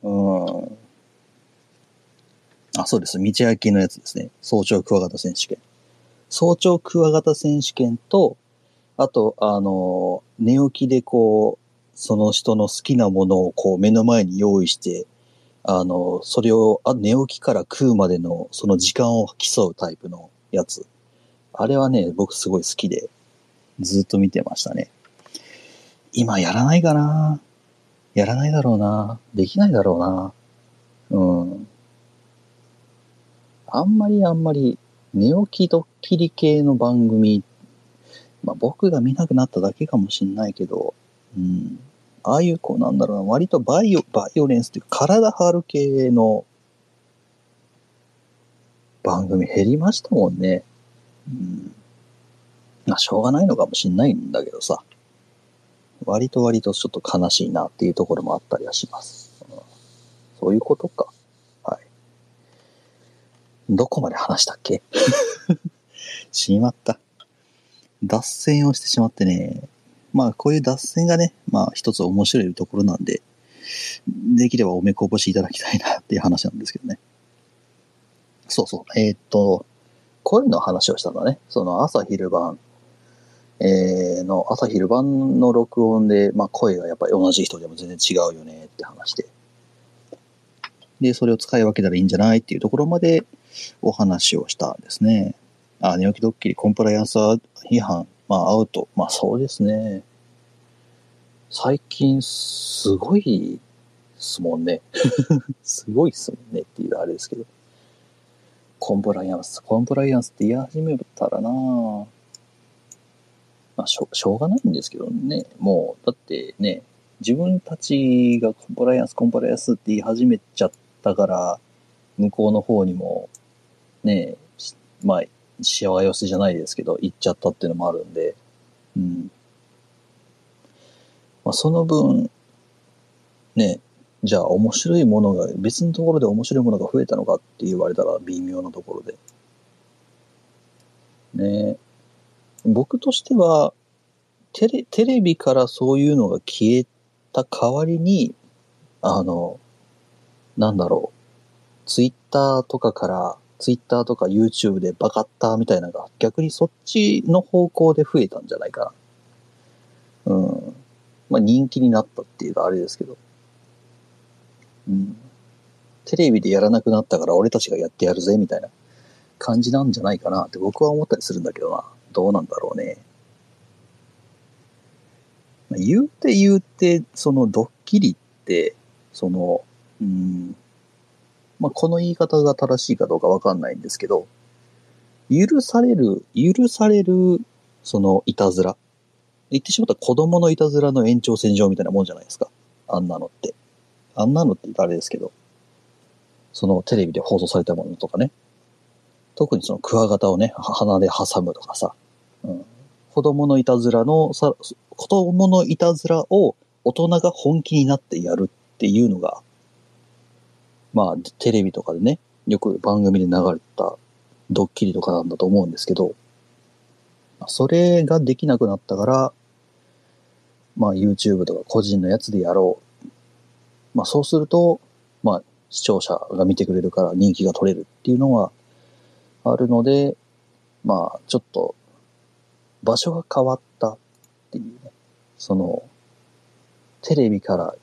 うん。あ、そうです。道焼きのやつですね。早朝クワガタ選手権。早朝クワガタ選手権と、あと、あの、寝起きでこう、その人の好きなものをこう目の前に用意して、あの、それをあ寝起きから食うまでのその時間を競うタイプのやつ。あれはね、僕すごい好きで、ずっと見てましたね。今やらないかなやらないだろうなできないだろうなうん。あんまりあんまり寝起きドッキリ系の番組、まあ僕が見なくなっただけかもしんないけど、うん。ああいうこうなんだろうな、割とバイオ、バイオレンスっていう体張る系の番組減りましたもんね。うん。まあしょうがないのかもしんないんだけどさ。割と割とちょっと悲しいなっていうところもあったりはします。そういうことか。どこまで話したっけ？しまった。脱線をしてしまってね。まあ、こういう脱線がね、まあ、一つ面白いところなんで、できればおめこぼしいただきたいなっていう話なんですけどね。そうそう。えーっと、声の話をしたんだね。その朝昼晩、えーの朝昼晩の録音で、まあ声がやっぱり同じ人でも全然違うよねって話で。で、それを使い分けたらいいんじゃないっていうところまでお話をしたんですね。あ、寝起きドッキリ、コンプライアンス違反、まあアウト。まあそうですね。最近すごいすもんね。すごいっすもんねっていうあれですけど。コンプライアンス、コンプライアンスって言い始めたらなぁまあしょ、しょうがないんですけどね。もう、だってね、自分たちがコンプライアンス、コンプライアンスって言い始めちゃったから、向こうの方にも、ね、しまあ、しわ寄せじゃないですけど、行っちゃったっていうのもあるんで、うん。まあ、その分、ね、じゃあ面白いものが、別のところで面白いものが増えたのかって言われたら微妙なところで。ね僕としては、テレ、テレビからそういうのが消えた代わりに、あの、なんだろう、ツイッターとかから、ツイッターとか YouTube でバカッターみたいなのが逆にそっちの方向で増えたんじゃないかな。うん。まあ人気になったっていうかあれですけど。うん。テレビでやらなくなったから俺たちがやってやるぜみたいな感じなんじゃないかなって僕は思ったりするんだけどな。どうなんだろうね。まあ言うて言うて、そのドッキリって、その、うん、まあ、この言い方が正しいかどうかわかんないんですけど、許される、許される、その、いたずら。言ってしまったら子供のいたずらの延長線上みたいなもんじゃないですか。あんなのって。あんなのって言ったらあれですけど、そのテレビで放送されたものとかね。特にそのクワガタをね、鼻で挟むとかさ。うん、子供のいたずらのさ、子供のいたずらを大人が本気になってやるっていうのが、まあ、テレビとかでね、よく番組で流れたドッキリとかなんだと思うんですけど、それができなくなったから、まあ YouTube とか個人のやつでやろう。まあそうすると、まあ視聴者が見てくれるから人気が取れるっていうのはあるので、まあちょっと場所が変わったっていうね、その、テレビから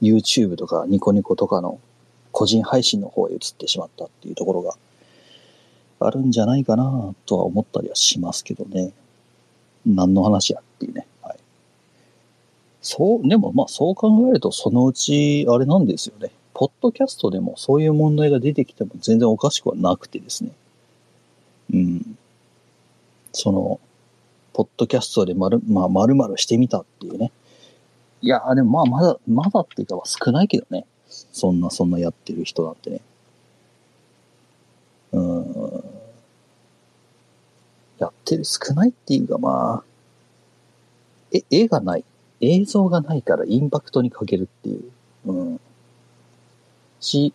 YouTube とかニコニコとかの個人配信の方へ移ってしまったっていうところがあるんじゃないかなとは思ったりはしますけどね。何の話やっていうね。はい。そう、でもまあそう考えるとそのうちあれなんですよね。ポッドキャストでもそういう問題が出てきても全然おかしくはなくてですね。うん。その、ポッドキャストでまる、まあ、まるしてみたっていうね。いや、でもまあまだ、まだっていうか少ないけどね。そんな、そんなやってる人なんてね。うん。やってる少ないっていうかまあ、え、絵がない。映像がないからインパクトに欠けるっていう。うん。し、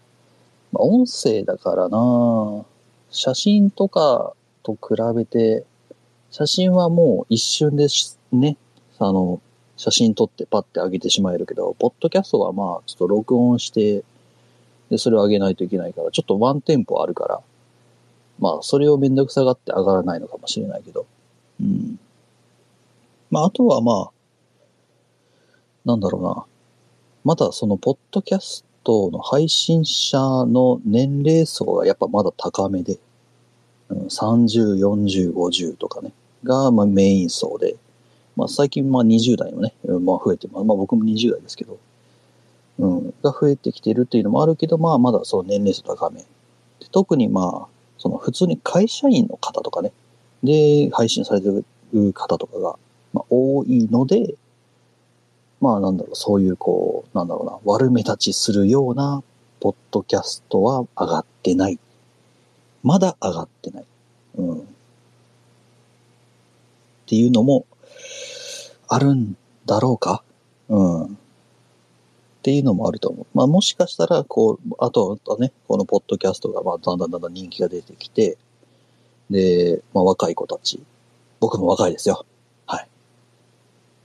まあ、音声だからな写真とかと比べて、写真はもう一瞬でね、あの、写真撮ってパッて上げてしまえるけど、ポッドキャストはまあ、ちょっと録音して、で、それを上げないといけないから、ちょっとワンテンポあるから、まあ、それをめんどくさがって上がらないのかもしれないけど。うん。まあ、あとはまあ、なんだろうな。まだその、ポッドキャストの配信者の年齢層がやっぱまだ高めで、うん、30、40、50とかね、が、まあ、メイン層で、まあ、最近、まあ、20代もね、まあ、増えて、まあ、僕も20代ですけど、うん、が増えてきてるっていうのもあるけど、まあ、まだその年齢層高め。特にまあ、その普通に会社員の方とかね、で、配信されてる方とかが、まあ、多いので、まあなんだろう、そういうこう、なんだろうな、悪目立ちするような、ポッドキャストは上がってない。まだ上がってない。うん。っていうのも、あるんだろうか？うん。っていうのもあると思う。まあもしかしたら、こう、あとはね、このポッドキャストが、まあだんだんだんだん人気が出てきて、で、まあ若い子たち、僕も若いですよ。はい。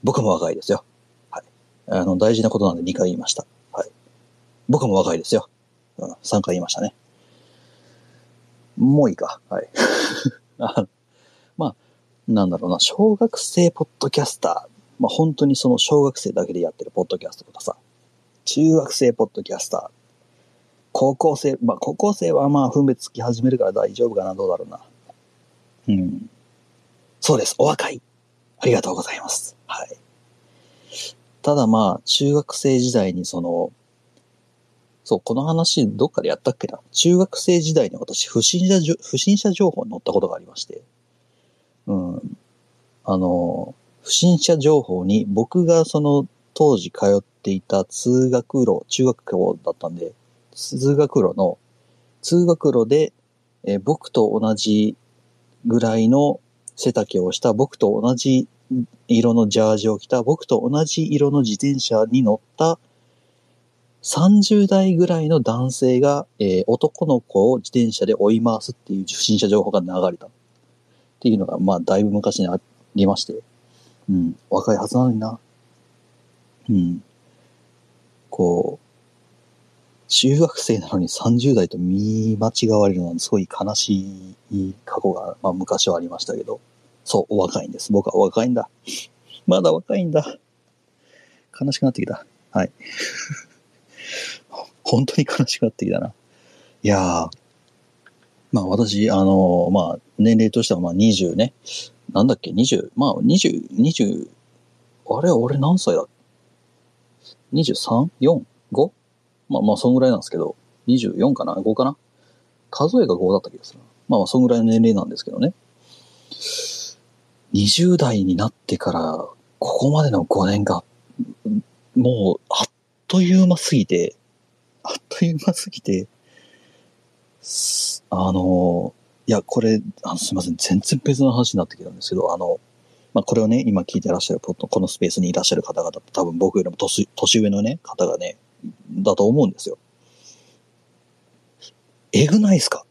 僕も若いですよ。はい。あの、大事なことなんで2回言いました。はい。僕も若いですよ。うん、3回言いましたね。もういいか。はい。なんだろうな、小学生ポッドキャスター。まあ本当にその小学生だけでやってるポッドキャストとかさ、中学生ポッドキャスター。高校生、まあ高校生はまあ分別つき始めるから大丈夫かな、どうだろうな。うん。そうです、お若い。ありがとうございます。はい。ただまあ、中学生時代にその、そう、この話どっかでやったっけな。中学生時代に私、不審者、不審者情報に載ったことがありまして。うん。あの、不審者情報に僕がその当時通っていた通学路、中学校だったんで、通学路の、通学路で、えー、僕と同じぐらいの背丈をした僕と同じ色のジャージを着た僕と同じ色の自転車に乗った30代ぐらいの男性が、えー、男の子を自転車で追い回すっていう不審者情報が流れた。っていうのが、まあ、だいぶ昔にありまして。うん。若いはずなのにな。うん。こう、中学生なのに30代と見間違われるのはすごい悲しい過去が、まあ昔はありましたけど、そう、若いんです。僕は若いんだ。まだ若いんだ。悲しくなってきた。はい。本当に悲しくなってきたな。いやー、まあ私、あの、まあ年齢としてはまあ20ね。なんだっけ、20、まあ20、20、あれ、俺何歳だ？23?4?5? まあまあ、そんぐらいなんですけど、24かな ?5 かな？数えが5だった気がする。まあまあ、そんぐらいの年齢なんですけどね。20代になってから、ここまでの5年が、もう、あっという間すぎて、あっという間すぎて、あの、いや、これ、あのすいません、全然別の話になってきたんですけど、あの、まあ、これをね、今聞いてらっしゃる、このスペースにいらっしゃる方々多分僕よりも年、年上のね、方がね、だと思うんですよ。えぐないっすか？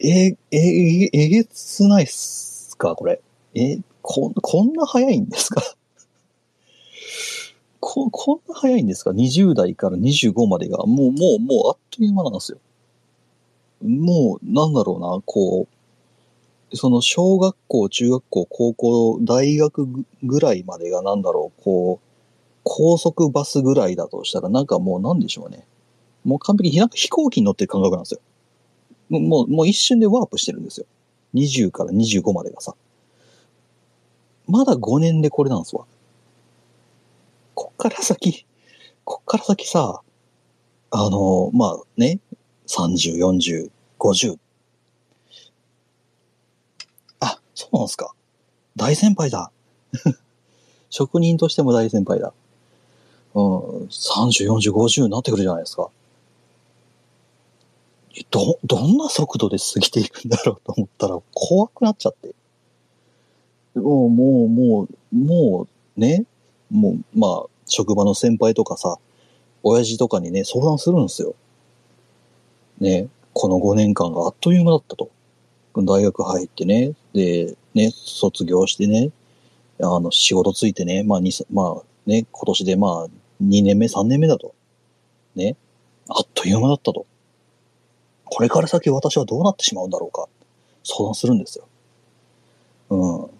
え、え、え、えげつないっすかこれ？え、こ、こんな早いんですか？こ、こんな早いんですか ?20 代から25までが、もう、もう、もう、あっという間なんですよ。もう、なんだろうな、こう、その小学校、中学校、高校、大学ぐらいまでがなんだろう、こう、高速バスぐらいだとしたら、なんかもうなんでしょうね。もう完璧になんか飛行機に乗ってる感覚なんですよ。もう、もう一瞬でワープしてるんですよ。20から25までがさ。まだ5年でこれなんですわ。こっから先、こっから先さ、あの、まあね、30、40、50。あ、そうなんすか。大先輩だ。職人としても大先輩だ。うん、30、40、50になってくるじゃないですか。ど、どんな速度で過ぎていくんだろうと思ったら怖くなっちゃって。もう、もう、もう、もう、ね、もう、まあ、職場の先輩とかさ、親父とかにね、相談するんですよ。ね、この5年間があっという間だったと。大学入ってね、で、ね、卒業してね、あの、仕事ついてね、まあ、に、まあ、ね、今年でまあ、2年目、3年目だと。ね、あっという間だったと。これから先私はどうなってしまうんだろうか。相談するんですよ。うん。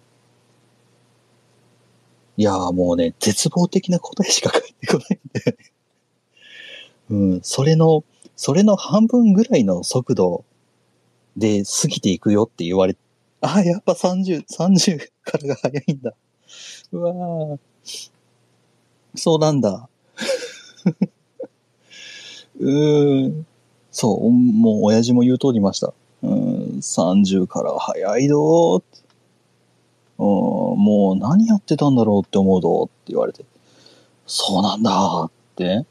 いやーもうね、絶望的な答えしか返ってこないんだよね。うん、それの、それの半分ぐらいの速度で過ぎていくよって言われ、あ、やっぱ30、30からが早いんだ。うわーそうなんだ。うーん。そう、もう親父も言う通りました。うん、30から早いどーっ。もう何やってたんだろうって思うどって言われて。そうなんだって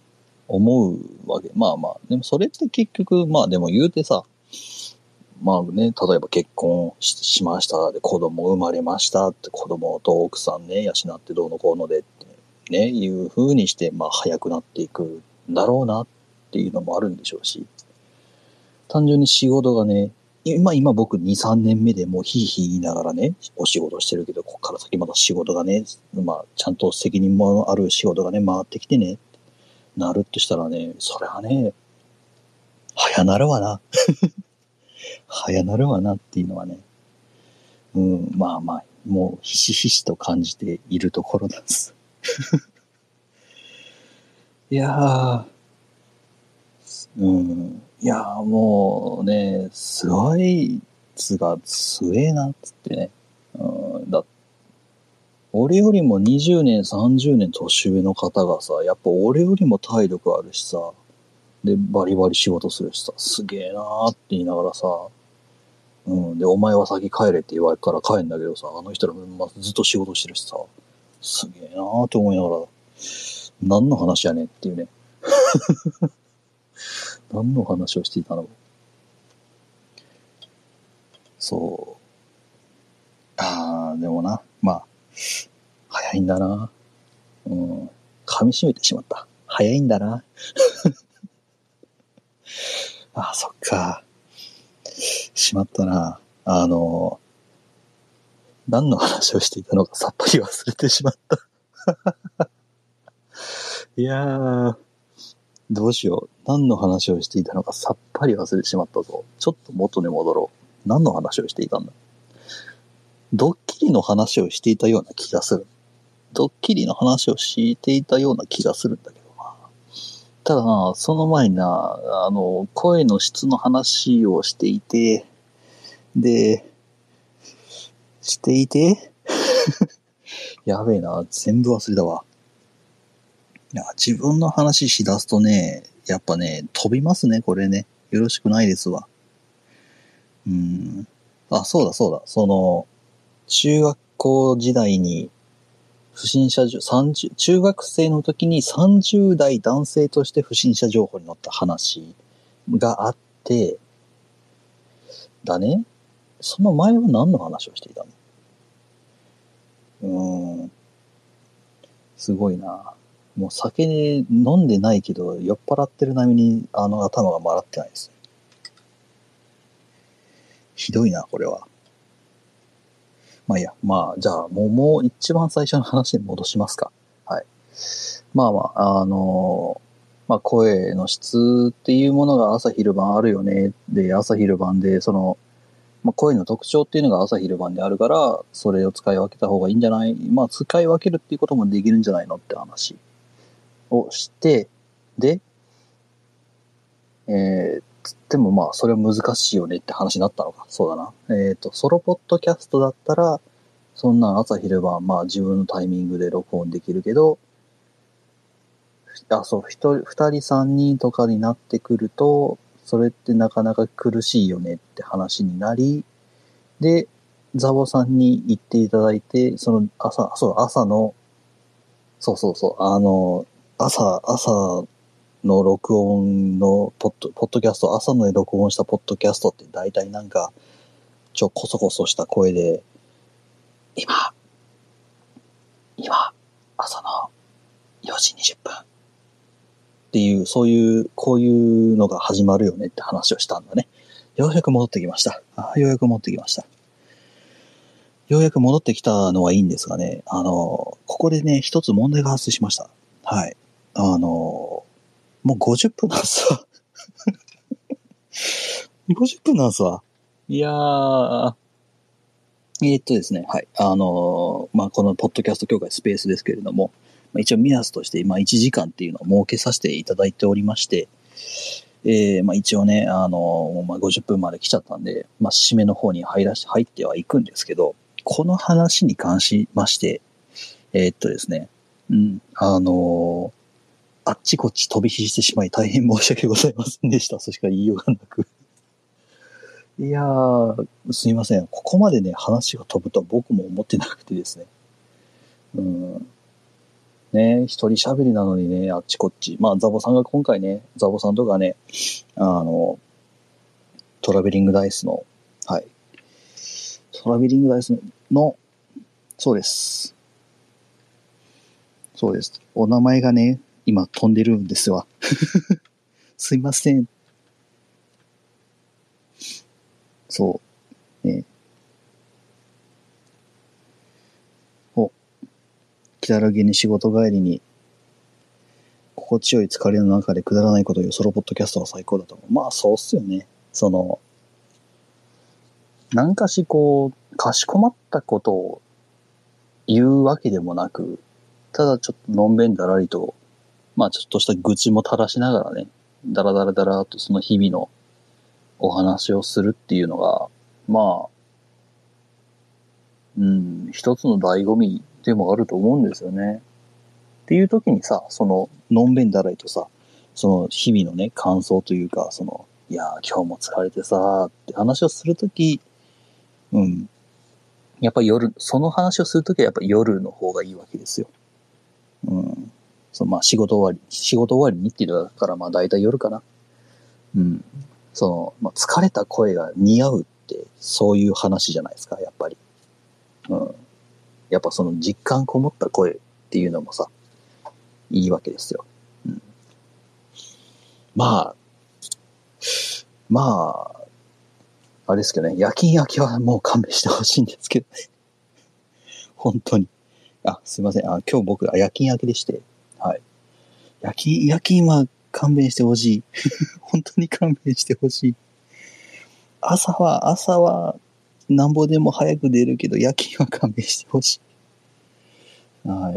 思うわけ。まあまあ、でもそれって結局、まあでも言うてさ、まあね、例えば結婚しましたで子供生まれましたって子供と奥さんね、養ってどうのこうのでってね、いう風にして、まあ早くなっていくんだろうなっていうのもあるんでしょうし。単純に仕事がね、今、今僕2、3年目でもうひいひい言いながらね、お仕事してるけど、こっから先まだ仕事がね、まあ、ちゃんと責任もある仕事がね、回ってきてね、なるとしたらね、それはね、早なるわな。早なるわなっていうのはね、うん、まあまあ、もうひしひしと感じているところなんです。いやー、うん、いやーもうね、すごいつが強えなっつってね。うん、だ俺よりも20年、30年年上の方がさ、やっぱ俺よりも体力あるしさ、で、バリバリ仕事するしさ、すげえなーって言いながらさ、うん、で、お前は先帰れって言われから帰るんだけどさ、あの人ら、ま、ずっと仕事してるしさ、すげえなーって思いながら、何の話やねんっていうね。何の話をしていたの？そう。ああ、でもな、まあ、早いんだな。うん。噛み締めてしまった。早いんだな。ああ、そっか。しまったな。あの、何の話をしていたのかさっぱり忘れてしまった。いやー、どうしよう。何の話をしていたのかさっぱり忘れてしまったぞ。ちょっと元に戻ろう。何の話をしていたんだ？ドッキリの話をしていたような気がする。ドッキリの話をしていたような気がするんだけどな。ただな、その前にな、あの、声の質の話をしていて、で、していて やべえな、全部忘れたわ。いや、自分の話しだすとね、やっぱね、飛びますね、これね。よろしくないですわ。うん。あ、そうだそうだ。その、中学校時代に、不審者情、30、中学生の時に30代男性として不審者情報に載った話があって、だね。その前は何の話をしていたの？うーん。すごいな。もう酒飲んでないけど、酔っ払ってる並みに、あの、頭が回ってないですね。ひどいな、これは。まあいいや、まあ、じゃあ、もう、もう一番最初の話に戻しますか。はい。まあまあ、あの、まあ声の質っていうものが朝昼晩あるよね。で、朝昼晩で、その、まあ声の特徴っていうのが朝昼晩であるから、それを使い分けた方がいいんじゃない？まあ使い分けるっていうこともできるんじゃないのって話をして、で、えー、つってもまあそれは難しいよねって話になったのか。そうだな。えっ、と、ソロポッドキャストだったら、そんな朝昼晩、まあ自分のタイミングで録音できるけど、あ、そう、一人、二人三人とかになってくると、それってなかなか苦しいよねって話になり、で、ザボさんに言っていただいて、その朝、そう、朝の、そうそうそう、あの、朝、朝の録音のポッド、ポッドキャスト、朝の録音したポッドキャストって大体なんか、ちょ、こそこそした声で、今、今、朝の4時20分っていう、そういう、こういうのが始まるよねって話をしたんだね。ようやく戻ってきました。あようやく戻ってきました。ようやく戻ってきたのはいいんですがね、あの、ここでね、一つ問題が発生しました。はい。あの、もう50分なんすわ。50分なんすわ。いやー、えーっとですね、はい。あのーまあ、このポッドキャスト協会スペースですけれども、まあ、一応目安として今1時間っていうのを設けさせていただいておりまして、えーまあ、一応ね、あのーまあ、50分まで来ちゃったんで、まあ、締めの方に入らし、入ってはいくんですけど、この話に関しまして、えーっとですね、うん、あのーあっちこっち飛び火してしまい大変申し訳ございませんでした。そしか言いようがなく。いやー、すいません。ここまでね、話が飛ぶとは僕も思ってなくてですね。うん。ね一人喋りなのにね、あっちこっち。まあ、ザボさんが今回ね、ザボさんとかね、あの、トラベリングダイスの、はい。トラベリングダイスの、そうです。そうです。お名前がね、今飛んでるんですわ。すいません。そう。ね。お。来たらげに仕事帰りに、心地よい疲れの中でくだらないことを言うソロポッドキャストが最高だと思う。まあ、そうっすよね。その、なんかしこう、かしこまったことを言うわけでもなく、ただちょっとのんべんだらりと、まあちょっとした愚痴も垂らしながらね、だらだらだらとその日々のお話をするっていうのが、まあ、うん、一つの醍醐味でもあると思うんですよね。っていう時にさ、その、のんべんだらりとさ、その日々のね、感想というか、その、いやー今日も疲れてさーって話をするとき、うん。やっぱ夜、その話をするときはやっぱ夜の方がいいわけですよ。うん。そのまあ仕事終わり、仕事終わりにって言うからまあ大体夜かな。うん。その、まあ疲れた声が似合うってそういう話じゃないですか、やっぱり。うん。やっぱその実感こもった声っていうのもさ、いいわけですよ。うん。まあ、まあ、あれですけどね、夜勤明けはもう勘弁してほしいんですけどね。本当に。あ、すいません。あ今日僕、夜勤明けでして。はい。夜勤、夜勤は勘弁してほしい。本当に勘弁してほしい。朝は、朝は、なんぼでも早く出るけど、夜勤は勘弁してほしい。は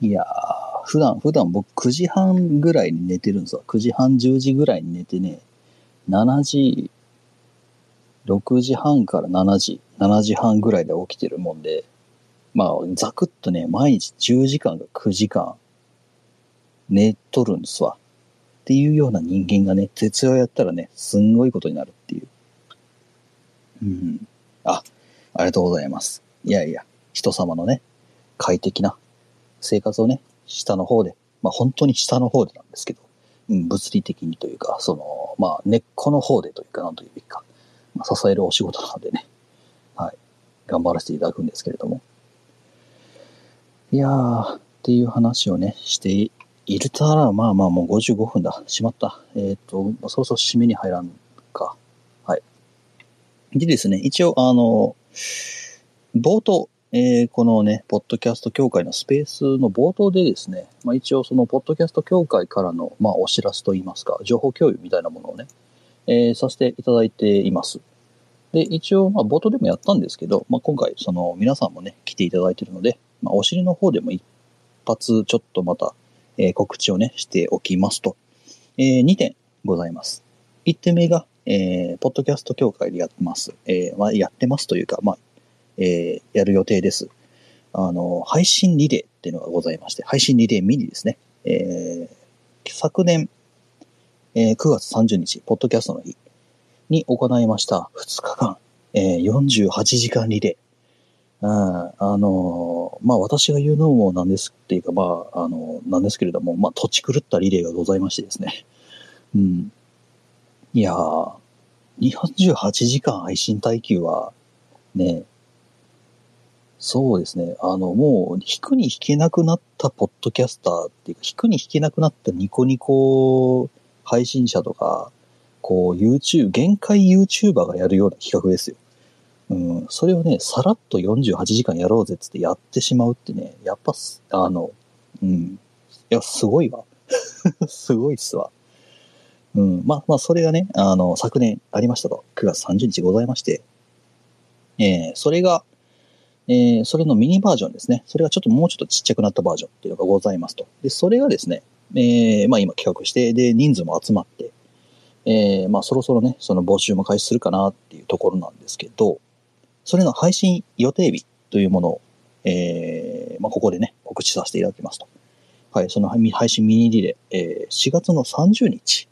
い。いやー、普段、普段僕9時半ぐらいに寝てるんですわ。9時半、10時ぐらいに寝てね、7時、6時半から7時、7時半ぐらいで起きてるもんで、まあ、ざくっとね、毎日10時間か9時間寝とるんですわ。っていうような人間がね、徹夜やったらね、すんごいことになるっていう。うん。あ、ありがとうございます。いやいや、人様のね、快適な生活をね、下の方で、まあ本当に下の方でなんですけど、うん、物理的にというか、その、まあ根っこの方でというか、なんというべきか、まあ、支えるお仕事なのでね、はい、頑張らせていただくんですけれども。いやー、っていう話をね、しているたら、まあまあもう55分だ。しまった。えっ、と、そろそろ締めに入らんか。はい。でですね、一応、あの、冒頭、えー、このね、ポッドキャスト協会のスペースの冒頭でですね、まあ、一応そのポッドキャスト協会からの、まあ、お知らせといいますか、情報共有みたいなものをね、えー、させていただいています。で、一応、まあ、冒頭でもやったんですけど、まあ、今回、その、皆さんもね、来ていただいているので、まあ、お尻の方でも一発、ちょっとまた、えー、告知をね、しておきますと。えー、2点ございます。1点目が、えー、ポッドキャスト協会でやってます。えー、まあ、やってますというか、まあ、えー、やる予定です。あの、配信リレーっていうのがございまして、配信リレーミニですね。えー、昨年、えー、9月30日、ポッドキャストの日に行いました2日間、えー、48時間リレー。うん、あのまあ、私が言うのもなんですっていうか、まあ、あのなんですけれども、まあ、土地狂ったリレーがございましてですね。うん。いやー、48時間配信耐久は、ね、そうですね。あの、もう、引くに引けなくなったポッドキャスターっていうか、引くに引けなくなったニコニコ配信者とか、こう、YouTube、限界 YouTuber がやるような企画ですよ。うん、それをね、さらっと48時間やろうぜってやってしまうってね、やっぱ、あの、うん、いや、すごいわ。すごいっすわ。うん、まあまあ、それがね、あの、昨年ありましたと、9月30日ございまして、えー、それが、えー、それのミニバージョンですね。それがちょっともうちょっとちっちゃくなったバージョンっていうのがございますと。で、それがですね、えー、まあ今企画して、で、人数も集まって、えー、まあそろそろね、その募集も開始するかなっていうところなんですけど、それの配信予定日というものを、えー、まあ、ここでね、告知させていただきますと。はい、その配信ミニリレー、えー、4月の30日。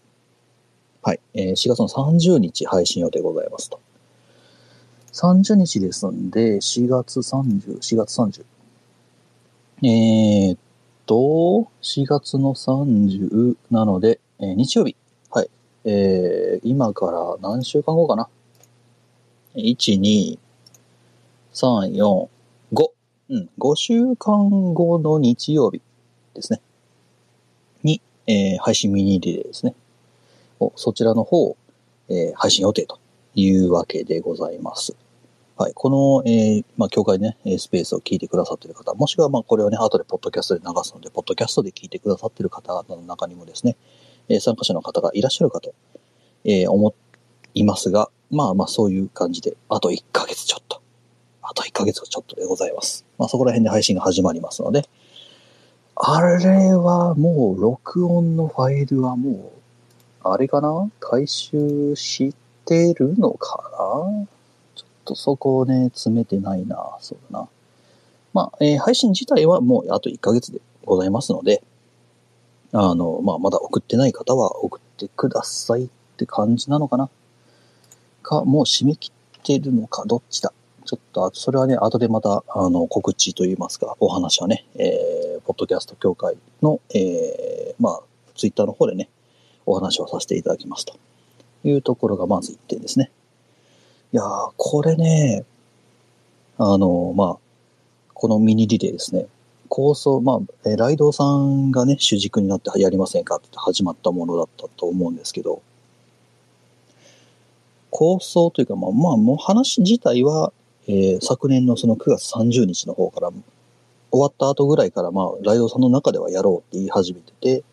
はい、えー、4月の30日配信予定ございますと。30日ですんで、4月30、4月30。えー、っと、4月の30なので、えー、日曜日。はい。えー、今から何週間後かな ?1、2、3、4、5。うん、5週間後の日曜日ですね。に、えー、配信ミニリレーですね。をそちらの方、えー、配信予定というわけでございます。はい。この、えー、まあ、教会ね、スペースを聞いてくださっている方、もしくは、まあ、これをね、後でポッドキャストで流すので、ポッドキャストで聞いてくださっている方の中にもですね、えー、参加者の方がいらっしゃるかと、えー、思いますが、まあまあ、そういう感じで、あと1ヶ月ちょっと。あと1ヶ月ちょっとでございます。まあそこら辺で配信が始まりますので、あれはもう録音のファイルはもう、あれかな？回収してるのかな？ちょっとそこをね、詰めてないな。そうだな。まあ、えー、配信自体はもうあと1ヶ月でございますので、あの、まあ、まだ送ってない方は送ってくださいって感じなのかな？か、もう締め切ってるのか、どっちだ？ちょっと、それはね、後でまた、あの、告知といいますか、お話はね、えー、ポッドキャスト協会の、えー、まあ、ツイッターの方でね、お話をさせていただきますと。いうところがまず1点ですね。いやー、これね、あの、まあ、このミニリレーですね、構想、まあ、えライドさんがね、主軸になってやりませんかって始まったものだったと思うんですけど、構想というか、まあ、まあ、もう話自体は、えー、昨年のその9月30日の方から、終わった後ぐらいから、まあ、ライドさんの中ではやろうって言い始めてて、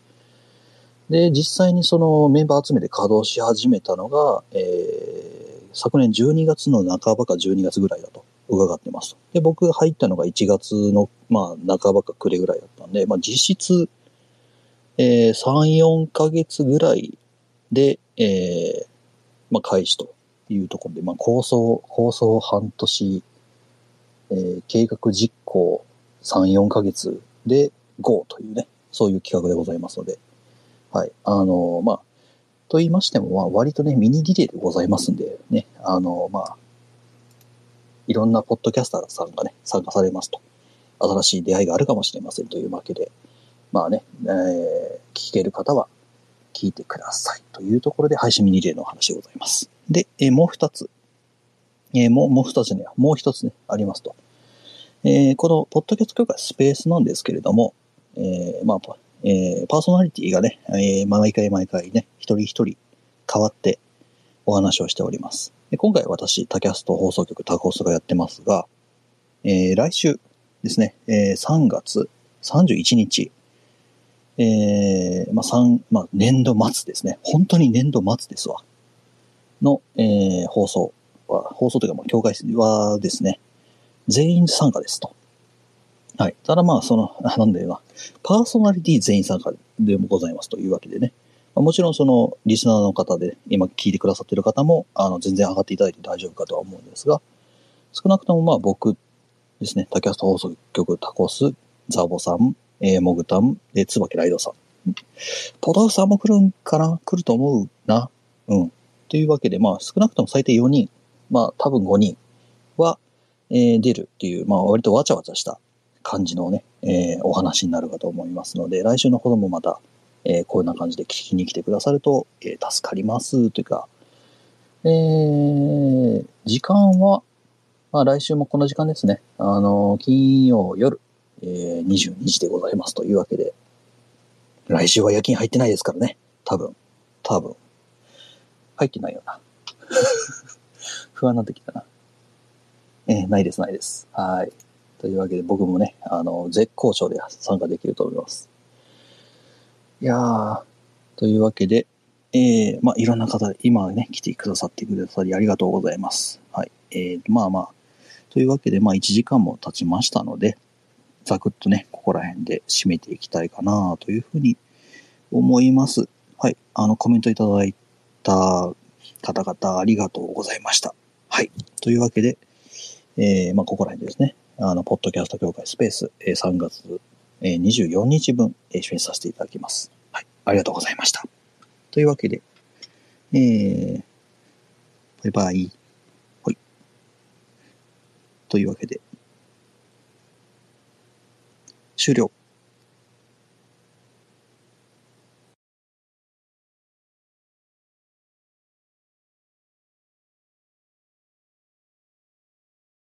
で、実際にそのメンバー集めて稼働し始めたのが、えー、昨年12月の半ばか12月ぐらいだと伺ってます。で、僕が入ったのが1月の、まあ、半ばか暮れぐらいだったんで、まあ、実質、えー、3、4ヶ月ぐらいで、えー、まあ、開始というところで、まあ、構想、構想半年、えー、計画実行3、4ヶ月で GO というね、そういう企画でございますので、はい。あの、まあ、と言いましても、まあ、割とね、ミニリレーでございますんで、ね、あの、まあ、いろんなポッドキャスターさんがね、参加されますと。新しい出会いがあるかもしれませんというわけで、まあね、えー、聞ける方は聞いてくださいというところで配信リレーのお話でございます。で、えー、もう二つ。えー、もう、もう二つね、もう一つね、ありますと。えー、この、ポッドキャスト協会スペースなんですけれども、えー、まあ、えー、パーソナリティがね、えー、毎回毎回ね、一人一人変わってお話をしております。で今回私、タキャスト放送局タコスがやってますが、えー、来週ですね、えー、3月31日、えー、まあ、三、まあ、年度末ですね。本当に年度末ですわ。の、えー、放送は、放送というか、まあ、協会はですね、全員参加ですと。はい。ただまあ、その、なんだよな、パーソナリティ全員参加でもございますというわけでね。もちろんその、リスナーの方で、今聞いてくださってる方も、あの、全然上がっていただいて大丈夫かとは思うんですが、少なくともまあ僕ですね、タキャスト放送局タコス、ザボさん、えー、モグタン、で、椿ライドさん。ポトフさんも来るんかな？来ると思うな。うん。というわけで、まあ少なくとも最低4人、まあ多分5人は、えー、出るっていう、まあ割とわちゃわちゃした感じのね、えー、お話になるかと思いますので、来週の方もまた、えー、こんな感じで聞きに来てくださると、えー、助かりますというか、えー、時間は、まあ来週もこの時間ですね。あの、金曜夜、えー、22時でございますというわけで、来週は夜勤入ってないですからね。多分。多分。入ってないよな。不安なってきたな。えー、ないです、ないです。はい。というわけで僕もね、あの、絶好調で参加できると思います。いやー、というわけで、えー、まあ、いろんな方、今ね、来てくださってくださりありがとうございます。はい。えー、まあまあ、というわけで、まあ、1時間も経ちましたので、ザクッとね、ここら辺で締めていきたいかなというふうに思います。はい。あの、コメントいただいた方々ありがとうございました。はい。というわけで、えー、まあ、ここら辺ですね。あの、ポッドキャスト協会スペース、えー、3月、えー、24日分、えー、出演させていただきます。はい。ありがとうございました。というわけで、えー、バイバイ。はい。というわけで、終了。